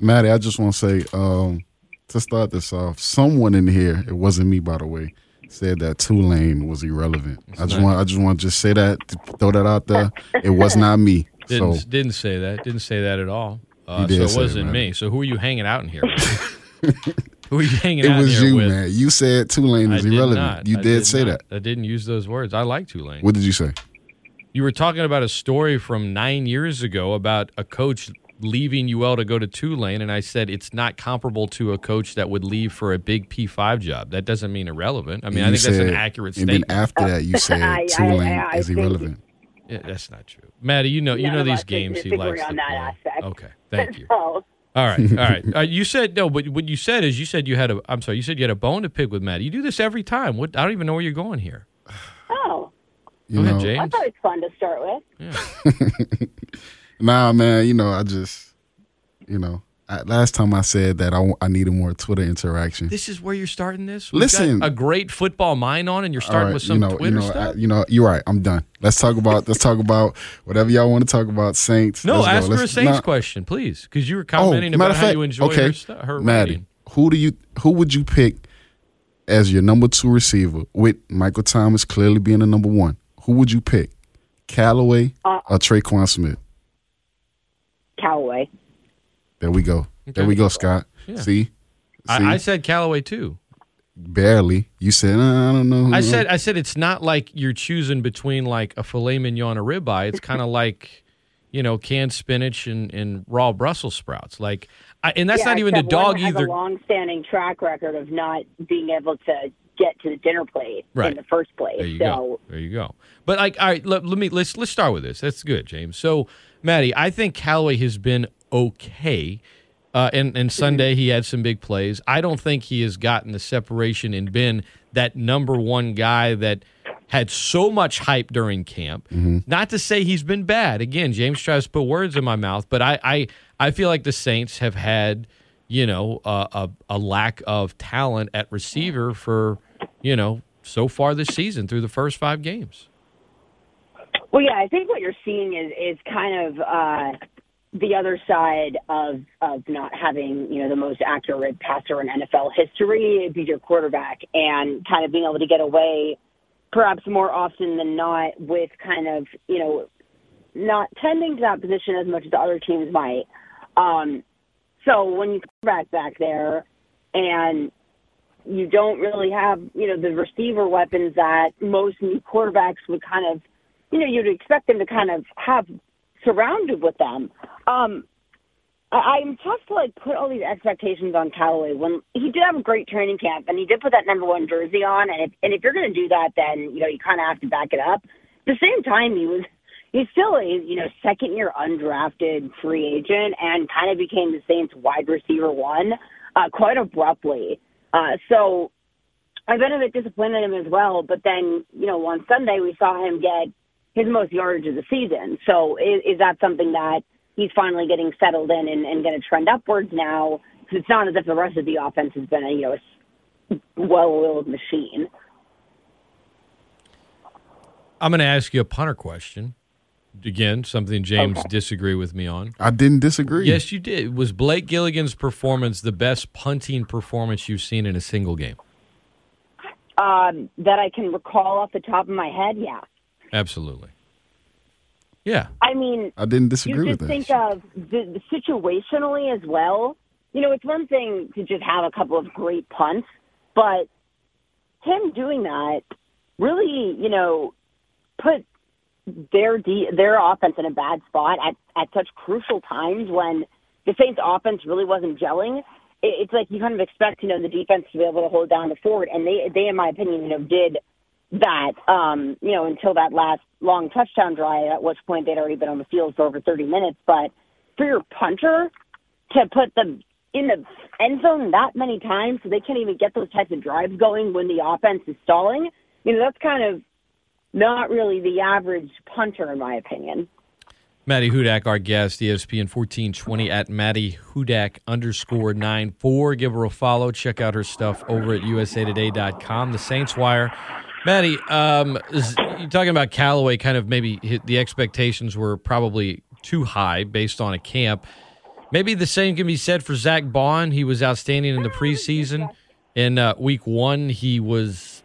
Maddy, I just want to say, um, to start this off, someone in here, it wasn't me by the way, said that Tulane was irrelevant. I just not- want I just want to just say that, throw that out there. It was (laughs) not me. Didn't so didn't say that. Didn't say that at all. Uh, You did so it wasn't man. me. So who are you hanging out in here? with? (laughs) who are you hanging it out was you, with? man. You said Tulane I is did irrelevant. not. You I did, say not. that. I didn't use those words. I like Tulane. What did you say? You were talking about a story from nine years ago about a coach leaving UL to go to Tulane, and I said it's not comparable to a coach that would leave for a big P5 job. That doesn't mean irrelevant. I mean, I You think that's an said- accurate And then after that, you said I- I- Tulane I is irrelevant. Yeah, that's not true. Maddy, you know, you None know these games he likes to on that play. aspect. Okay, thank you. (laughs) So, All right, all right. Uh, you said no, but what you said is you said you had a. I'm sorry, you said you had a bone to pick with Maddy. You do this every time. What? I don't even know where you're going here. oh, You Go ahead, know, James. that's always fun to start with. (laughs) Nah, man. You know, I just, you know, I, last time I said that I, I needed more Twitter interaction. This is where you're starting this. We've Listen. got a great football mind on, and you're starting right, with some you know, Twitter you know, stuff. I, you know, you're right. I'm done. Let's talk about let's talk about whatever y'all want to talk about. Saints. no, Let's go. her a Let's- Saints nah. question, please, because you were Oh, commenting matter about of how you enjoy okay, her, stu- her Maddy, writing. who do you who would you pick as your number two receiver with Michael Thomas clearly being the number one? Who would you pick, Callaway Uh, or Tre'Quan Smith? Callaway. There we go. There we go, Scott. Yeah. See, See? I, I said Callaway too. barely. You said uh, I don't know. I said I said it's not like you're choosing between like a filet mignon or a ribeye. It's kind of (laughs) like you know canned spinach and, and raw Brussels sprouts. Like, I, and that's Yeah, not even the except one dog has either. a long-standing track record of not being able to get to the dinner plate Right. in the first place. There you so go. There you go. But like, all right, let, let me let's let's start with this. That's good, James. So, Maddy, I think Callaway has been okay. Uh, and and Sunday he had some big plays. I don't think he has gotten the separation and been that number one guy that had so much hype during camp. Not to say he's been bad. Again, James tries to put words in my mouth, but I I, I feel like the Saints have had you know a, a a lack of talent at receiver for you know so far this season through the first five games. Well, yeah, I think what you're seeing is is kind of uh, the other side of of not having you know the most accurate passer in NFL history be your quarterback, and kind of being able to get away, perhaps more often than not, with kind of you know not tending to that position as much as other teams might. Um, so when you quarterback back there, and you don't really have you know the receiver weapons that most new quarterbacks would kind of you know, you'd expect them to kind of have surrounded with them. Um, I, I'm tough to like put all these expectations on Callaway when he did have a great training camp and he did put that number one jersey on. And if, and if you're going to do that, then you know you kind of have to back it up. At the same time, he was he's still a you know second year undrafted free agent and kind of became the Saints wide receiver one uh, quite abruptly. Uh, so I've been a bit disappointed in him as well. But then you know on Sunday we saw him get his most yardage of the season. So is, is that something that he's finally getting settled in and, and going to trend upwards now? Because it's not as if the rest of the offense has been a you know a well-oiled machine. I'm going to ask you a punter question. Again, something James okay. disagree with me on. I didn't disagree. Yes, you did. Was Blake Gillikin's performance the best punting performance you've seen in a single game? Um, that I can recall off the top of my head, yeah. Absolutely. Yeah. I mean, I didn't disagree with that. You think of the, the situationally as well. You know, it's one thing to just have a couple of great punts, but him doing that really, you know, put their de- their offense in a bad spot at at such crucial times when the Saints' offense really wasn't gelling. It, it's like you kind of expect, you know, the defense to be able to hold down the fort, and they they, in my opinion, you know, did that, um, you know, until that last long touchdown drive. At which point they'd already been on the field for over 30 minutes. But for your punter to put them in the end zone that many times, so they can't even get those types of drives going when the offense is stalling, you know, that's kind of not really the average punter, in my opinion. Maddy Hudak, our guest, ESPN 1420 at Maddy Hudak underscore 94. Give her a follow. Check out her stuff over at usatoday.com. The Saints Wire. Maddy, um, you're talking about Callaway, kind of maybe the expectations were probably too high based on a camp. Maybe the same can be said for Zack Baun. He was outstanding in the preseason. In uh, week one, he was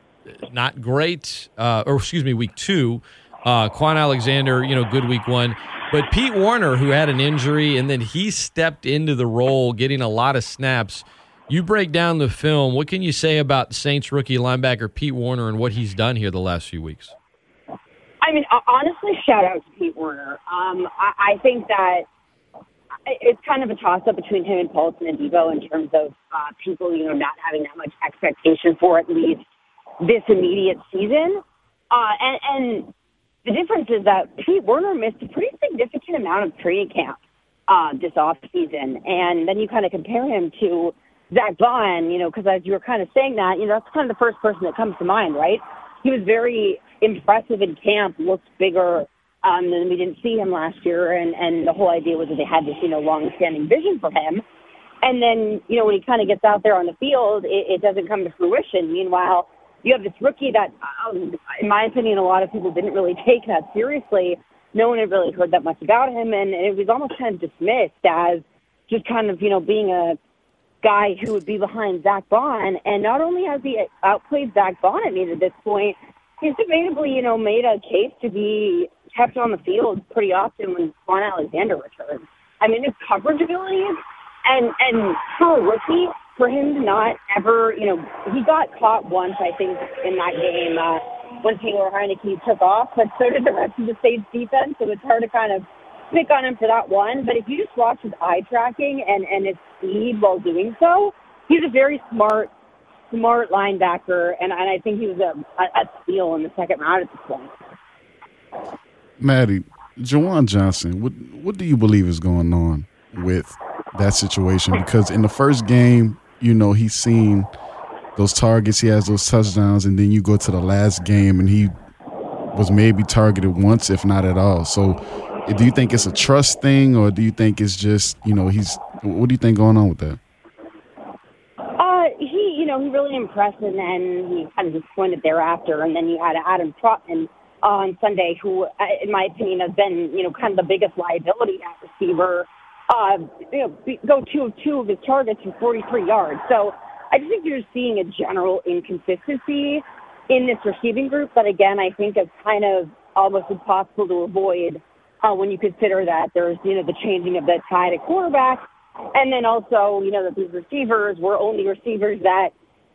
not great. Uh, or excuse me, week two. Uh, Kwon Alexander, you know, good week one. But Pete Werner, who had an injury, and then he stepped into the role, getting a lot of snaps. You break down the film. What can you say about Saints rookie linebacker Pete Werner and what he's done here the last few weeks? I mean, honestly, shout out to Pete Werner. Um, I, I think that it's kind of a toss up between him and Paulson Adebo in terms of uh, people, you know, not having that much expectation for at least this immediate season. Uh, and, and the difference is that Pete Werner missed a pretty significant amount of training camp uh, this off season, and then you kind of compare him to Zack Baun, you know, because as you were kind of saying that, you know, that's kind of the first person that comes to mind, right? He was very impressive in camp, looked bigger um, than we didn't see him last year, and and the whole idea was that they had this, you know, long-standing vision for him. And then, you know, when he kind of gets out there on the field, it, it doesn't come to fruition. Meanwhile, you have this rookie that, um, in my opinion, a lot of people didn't really take that seriously. No one had really heard that much about him, and it was almost kind of dismissed as just kind of, you know, being a guy who would be behind Zack Baun. And not only has he outplayed Zack Baun at me to this point, he's debatably, you know, made a case to be kept on the field pretty often when Kwon Alexander returns. I mean, his coverage abilities and and for a rookie, for him to not ever, you know, he got caught once, I think, in that game uh, when Taylor Heinicke took off, but so did the rest of the Saints defense. So it's hard to kind of pick on him for that one. But if you just watch his eye tracking and and his speed while doing so, he's a very smart, smart linebacker, and and I think he was a a, steal in the second round at this point. Maddy, Juwan Johnson, what what do you believe is going on with that situation? Because in the first game, you know, he's seen those targets, he has those touchdowns, and then you go to the last game and he was maybe targeted once, if not at all. So, do you think it's a trust thing, or do you think it's just, you know, he's? What do you think going on with that? Uh, he, you know, he really impressed, and then he kind of just disappointed thereafter. And then you had Adam Trautman on Sunday, who, uh, in my opinion, has been, you know, kind of the biggest liability at receiver uh, you know, go two of two of his targets for 43 yards. So I just think you're seeing a general inconsistency in this receiving group. But again, I think it's kind of almost impossible to avoid uh, when you consider that there's, you know, the changing of the tide at quarterback. And then also, you know, that these receivers were only receivers that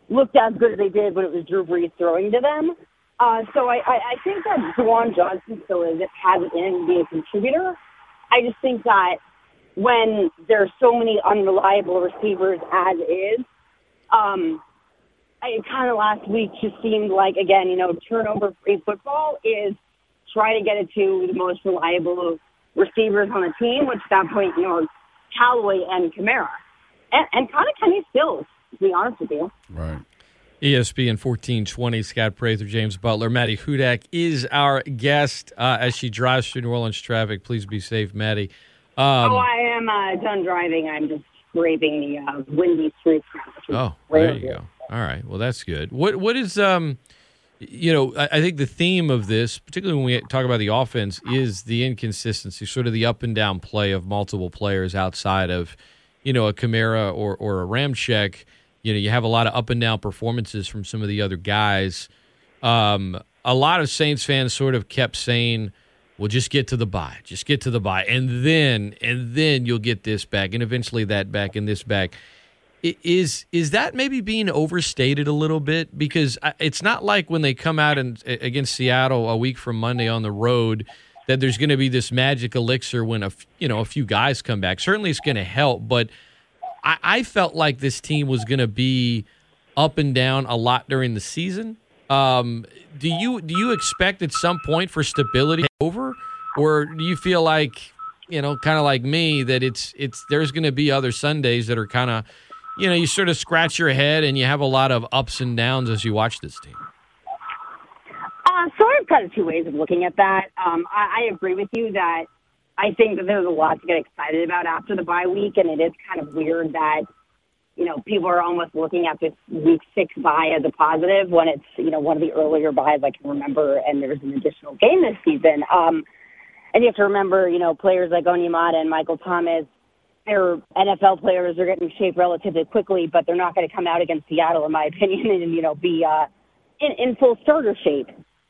looked as good as they did when it was Drew Brees throwing to them. Uh, so I, I, I think that Juwan Johnson still is, has it in being a contributor. I just think that when there's so many unreliable receivers as is. Um, it kind of last week just seemed like again, you know, turnover free football is try to get it to the most reliable receivers on the team, which at that point, you know, Callaway and Kamara. And, and kind of Kenny Stills, to be honest with you. Right. ESPN 1420, Scott Prather, James Butler. Maddy Hudak is our guest uh, as she drives through New Orleans traffic. Please be safe, Maddie. Um, oh, I am uh, done driving. I'm just scraping the uh, windy streets. Oh, there you go. All right. Well, that's good. What What is um, you know, I, think the theme of this, particularly when we talk about the offense, is the inconsistency, sort of the up and down play of multiple players outside of, you know, a Kamara or or a Ramczyk. You know, you have a lot of up and down performances from some of the other guys. Um, a lot of Saints fans sort of kept saying, "Well, just get to the buy, just get to the buy, and then and then you'll get this back, and eventually that back and this back." Is is that maybe being overstated a little bit? Because it's not like when they come out and against Seattle a week from Monday on the road that there's going to be this magic elixir when a you know a few guys come back. Certainly, it's going to help, but I, I felt like this team was going to be up and down a lot during the season. Um, do you do you expect at some point for stability over, or do you feel like you know, kind of like me, that it's it's there's going to be other Sundays that are kind of you know you sort of scratch your head and you have a lot of ups and downs as you watch this team. Uh, so I've kind of two ways of looking at that. Um, I, I agree with you that I think that there's a lot to get excited about after the bye week, and it is kind of weird that you know people are almost looking at this week six bye as a positive when it's you know one of the earlier buys I can remember, and there's an additional game this season. Um, and you have to remember, you know, players like Onyemata and Michael Thomas, they're NFL players. They're getting in shape relatively quickly, but they're not going to come out against Seattle, in my opinion, (laughs) and you know be uh, in, in full starter shape.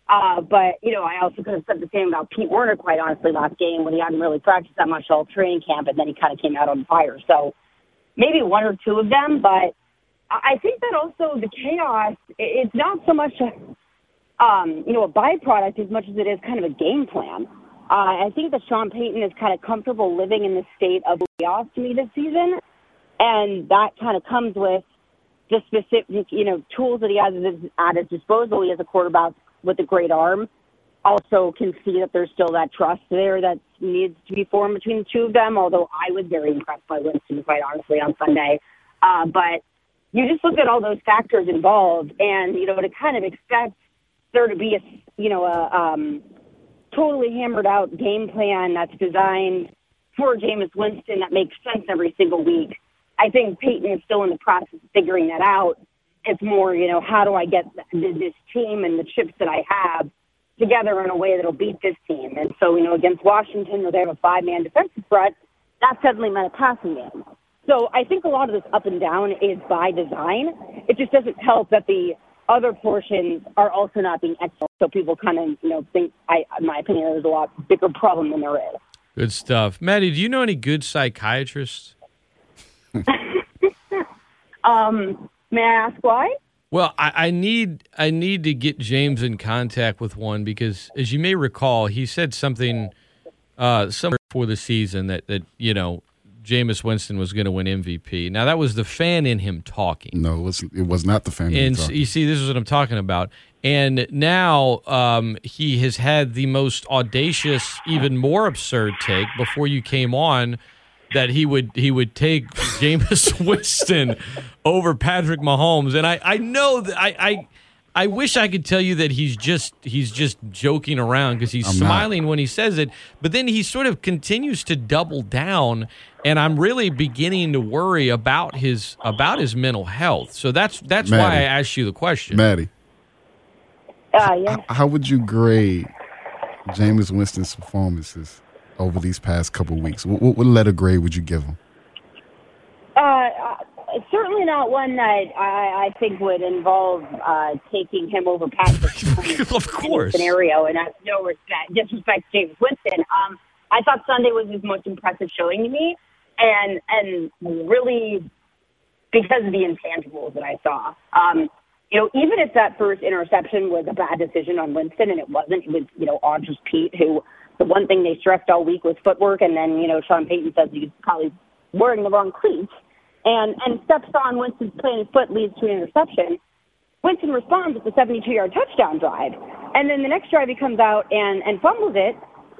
Uh, but you know, I also could have said the same about Pete Werner, quite honestly, last game when he hadn't really practiced that much all training camp, and then he kind of came out on fire. So maybe one or two of them, but I I think that also the chaos. It's not so much a, um, you know, a byproduct as much as it is kind of a game plan. Uh, I think that Sean Payton is kind of comfortable living in the state of chaos to me this season, and that kind of comes with the specific, you know, tools that he has at his, disposal. He has a quarterback with a great arm. Also, can see that there's still that trust there that needs to be formed between the two of them. Although I was very impressed by Winston, quite honestly, on Sunday. Uh, but you just look at all those factors involved, and you know, to kind of expect there to be a, you know, a um, totally hammered out game plan that's designed for Jameis Winston that makes sense every single week. I think Payton is still in the process of figuring that out. It's more, you know, how do I get this team and the chips that I have together in a way that'll beat this team? And so, you know, against Washington, where they have a five-man defensive threat, that suddenly meant a passing game. So I think a lot of this up and down is by design. It just doesn't help that the other portions are also not being excellent. So people kind of, you know, think, I, in my opinion, there's a lot bigger problem than there is. Good stuff, Maddy. Do you know any good psychiatrists? (laughs) Um, may I ask why? Well, I, I need I need to get James in contact with one because, as you may recall, he said something uh, somewhere before the season that that you know Jameis Winston was going to win MVP. Now that was the fan in him talking. No, it was, it was not the fan. in And you see, this is what I'm talking about. And now um, he has had the most audacious, even more absurd take before you came on that he would he would take (laughs) Jameis Winston over Patrick Mahomes. And I, I know that I, I I wish I could tell you that he's just he's just joking around because he's I'm not. smiling when he says it, but then he sort of continues to double down and I'm really beginning to worry about his about his mental health. So that's that's why I asked you the question. Maddy, Uh, yeah. how would you grade Jameis Winston's performances over these past couple weeks? What, what, what letter grade would you give him? Uh, uh, certainly not one that I, I think would involve uh, taking him over Patrick. (laughs) of course. Scenario, and that's no respect, disrespect to James Winston. Um, I thought Sunday was his most impressive showing to me, and and really because of the intangibles that I saw. Um, you know, even if that first interception was a bad decision on Winston, and it wasn't, it was you know Audrey's Pete who the one thing they stressed all week was footwork, and then you know Sean Payton says he's probably wearing the wrong cleats, and and steps on Winston's planted foot leads to an interception. Winston responds with a 72-yard touchdown drive, and then the next drive he comes out and and fumbles it,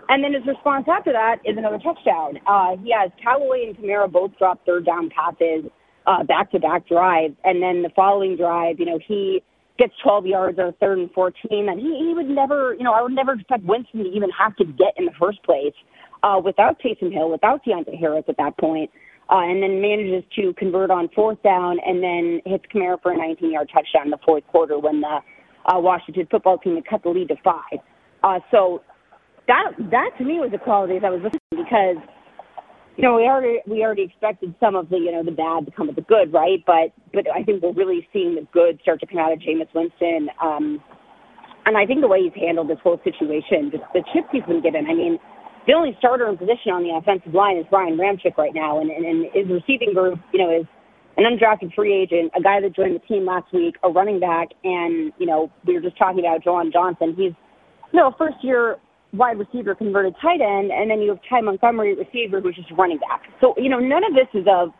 and then his response after that is another touchdown. Uh, he has Callaway and Kamara both drop third down passes, uh, back-to-back drives, and then the following drive, you know, he gets 12 yards on third and 14, and he, he would never, you know, I would never expect Winston to even have to get in the first place uh, without Taysom Hill, without Deonte Harris at that point, uh, and then manages to convert on fourth down and then hits Kamara for a 19-yard touchdown in the fourth quarter when the uh, Washington football team had cut the lead to five. Uh, so that that to me was quality that I was looking because you know, we already we already expected some of the you know the bad to come with the good, right? But but I think we're really seeing the good start to come out of Jameis Winston. Um, and I think the way he's handled this whole situation, just the chips he's been given. I mean, the only starter in position on the offensive line is Ryan Ramczyk right now, and, and, and his receiving group, you know, is an undrafted free agent, a guy that joined the team last week, a running back, and you know, we were just talking about Juwan Johnson. He's you know, first year wide receiver converted tight end, and then you have Ty Montgomery receiver who's just running back. So you know none of this is of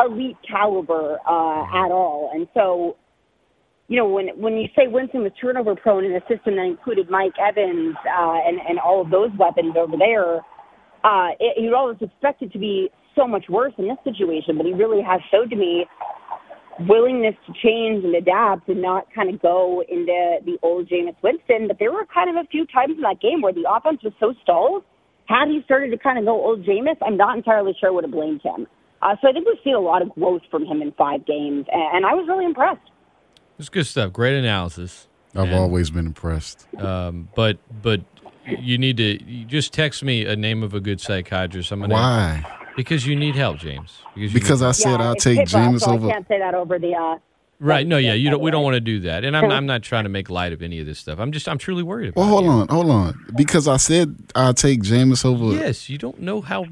elite caliber uh, at all. And so you know when when you say Winston was turnover prone in a system that included Mike Evans uh, and and all of those weapons over there, uh, it, you'd always expect it to be so much worse in this situation. But he really has showed to me willingness to change and adapt and not kind of go into the old Jameis Winston. But there were kind of a few times in that game where the offense was so stalled. Had he started to kind of go old Jameis, I'm not entirely sure I would have blamed him. Uh, so I think we've seen a lot of growth from him in five games, and, I was really impressed. It's good stuff. Great analysis. I've and, always been impressed. Um, but but you need to you just text me a name of a good psychiatrist. I'm gonna, Why? Because you need help, James. Because, because I said yeah, I'll take James so over. I can't say that over the. Uh, right. No. Yeah. You don't. We don't want to do that. And I'm. I'm not trying to (laughs) make light of any of this stuff. I'm just. I'm truly worried about. Well, hold you. on. Hold on. Because I said I'll take James over. Yes. You don't know how.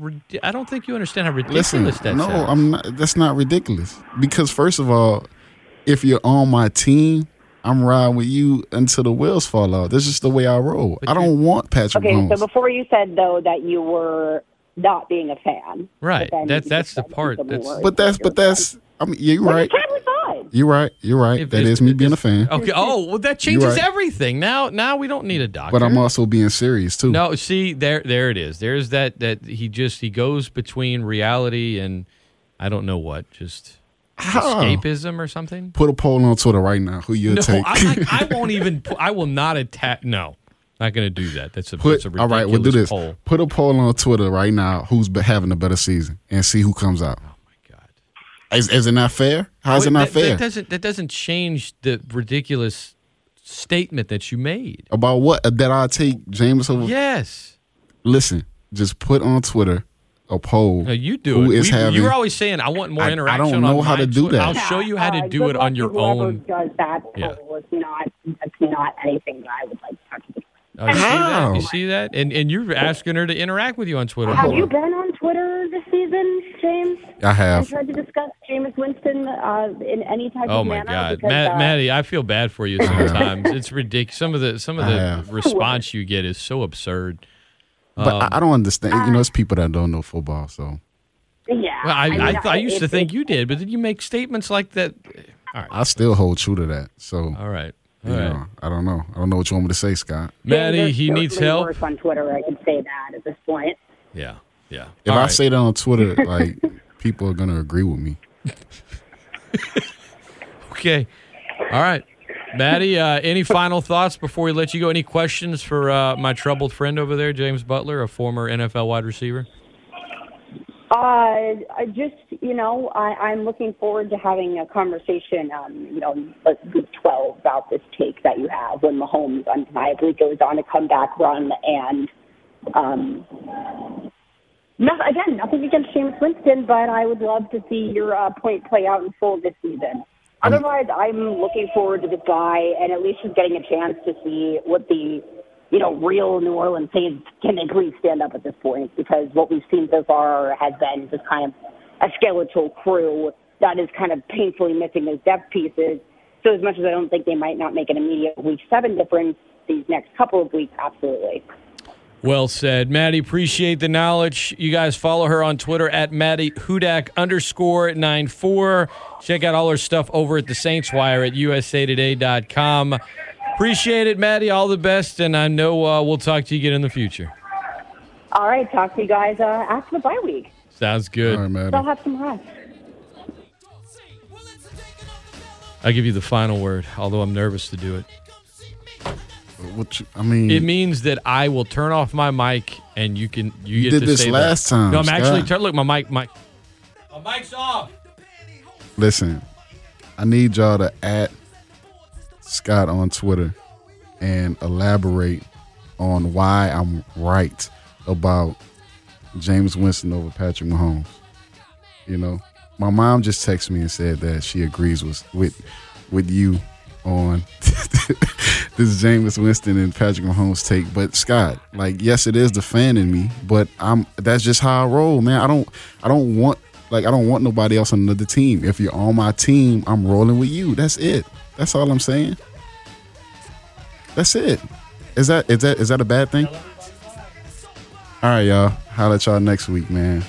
I don't think you understand how ridiculous Listen, that no, sounds. I'm not. That's not ridiculous. Because first of all, if you're on my team. I'm riding with you until the wheels fall off. This is the way I roll. But I don't want Patrick okay, Mahomes. so before you said though that you were not being a fan. Right. That's that's the part. That's, but that's but that's. I mean, you're right. You're right. You're right. If that is me being a fan. Okay. Oh, well, that changes right. everything. Now, now we don't need a doctor. But I'm also being serious too. No, see, there, there it is. There's that. That he just he goes between reality and I don't know what, just How? escapism or something. Put a poll on Twitter right now. Who you no, take? I, I, I (laughs) won't even. I will not attack. No. Not going to do that. That's a, Put, that's a ridiculous all right. We'll do this. Poll. Put a poll on Twitter right now. Who's having a better season, and see who comes out. Oh my god! Is, is it not fair? How's Wait, it not that, fair? That doesn't that doesn't change the ridiculous statement that you made about what that I take James over. Yes. Listen, just put on Twitter a poll. No, you do who it. Is we, having, you were always saying, "I want more I, interaction." I don't know how to do Twitter. that. I'll show you how to uh, do it on your own. Does that yeah. It's not. It's not anything that I would like to talk to. Oh, you, see that? you see that? And and you're asking her to interact with you on Twitter. Have you been on Twitter this season, James? I have. And tried to discuss Jameis Winston uh, in any type oh of my manner. God, because, Matt, uh, Maddy, I feel bad for you (laughs) sometimes. it's ridiculous. Some of the some of the (laughs) response you get is so absurd. But Um, I, I don't understand. you know, it's people that don't know football, so Yeah. Well, I, I, mean, I, I used to think it- you did, but then you make statements like that. All right, I still hold true to that. So all right, you all right. know, I don't know. I don't know what you want me to say, Scott. Maddy, There's he needs help. worse on Twitter. I can say that at this point. Yeah, yeah. If All I right. say that on Twitter, like (laughs) people are gonna agree with me. (laughs) Okay. All right. Maddy, uh, any final thoughts before we let you go? Any questions for uh, my troubled friend over there, James Butler, a former NFL wide receiver? Uh, I just, you know, I, I'm looking forward to having a conversation, um, you know, like week 12 about this take that you have when Mahomes undeniably goes on a comeback run and, um, no, again, nothing against James Winston, but I would love to see your uh, point play out in full this season. Otherwise, I'm looking forward to this guy and at least just getting a chance to see what the you know, real New Orleans Saints can at least stand up at this point because what we've seen so far has been just kind of a skeletal crew that is kind of painfully missing those depth pieces. So as much as I don't think they might not make an immediate week seven difference these next couple of weeks, absolutely. Well said. Maddy, appreciate the knowledge. You guys follow her on Twitter at Maddy Hudak underscore 94. Check out all her stuff over at the Saints Wire at usatoday.com. Appreciate it, Maddy. All the best, and I know uh, we'll talk to you again in the future. All right, talk to you guys uh, after the bye week. Sounds good. All right, I'll have some rest. I'll give you the final word, although I'm nervous to do it. What I mean, It means that I will turn off my mic and you can you, You get did to this say last that. time, No, I'm actually Scott. turn. Look, my mic, mic. My mic's off. listen, I need y'all to at Scott on Twitter and elaborate on why I'm right about James Winston over Patrick Mahomes. You know, my mom just texted me and said that she agrees with with with you on (laughs) this James Winston and Patrick Mahomes take. But Scott, like, yes, it is the fan in me, but I'm that's just how I roll, man. I don't I don't want like I don't want nobody else on another team. If you're on my team, I'm rolling with you. That's it. That's all I'm saying. That's it. Is that is that is that a bad thing? All right, y'all. Holla at y'all next week, man.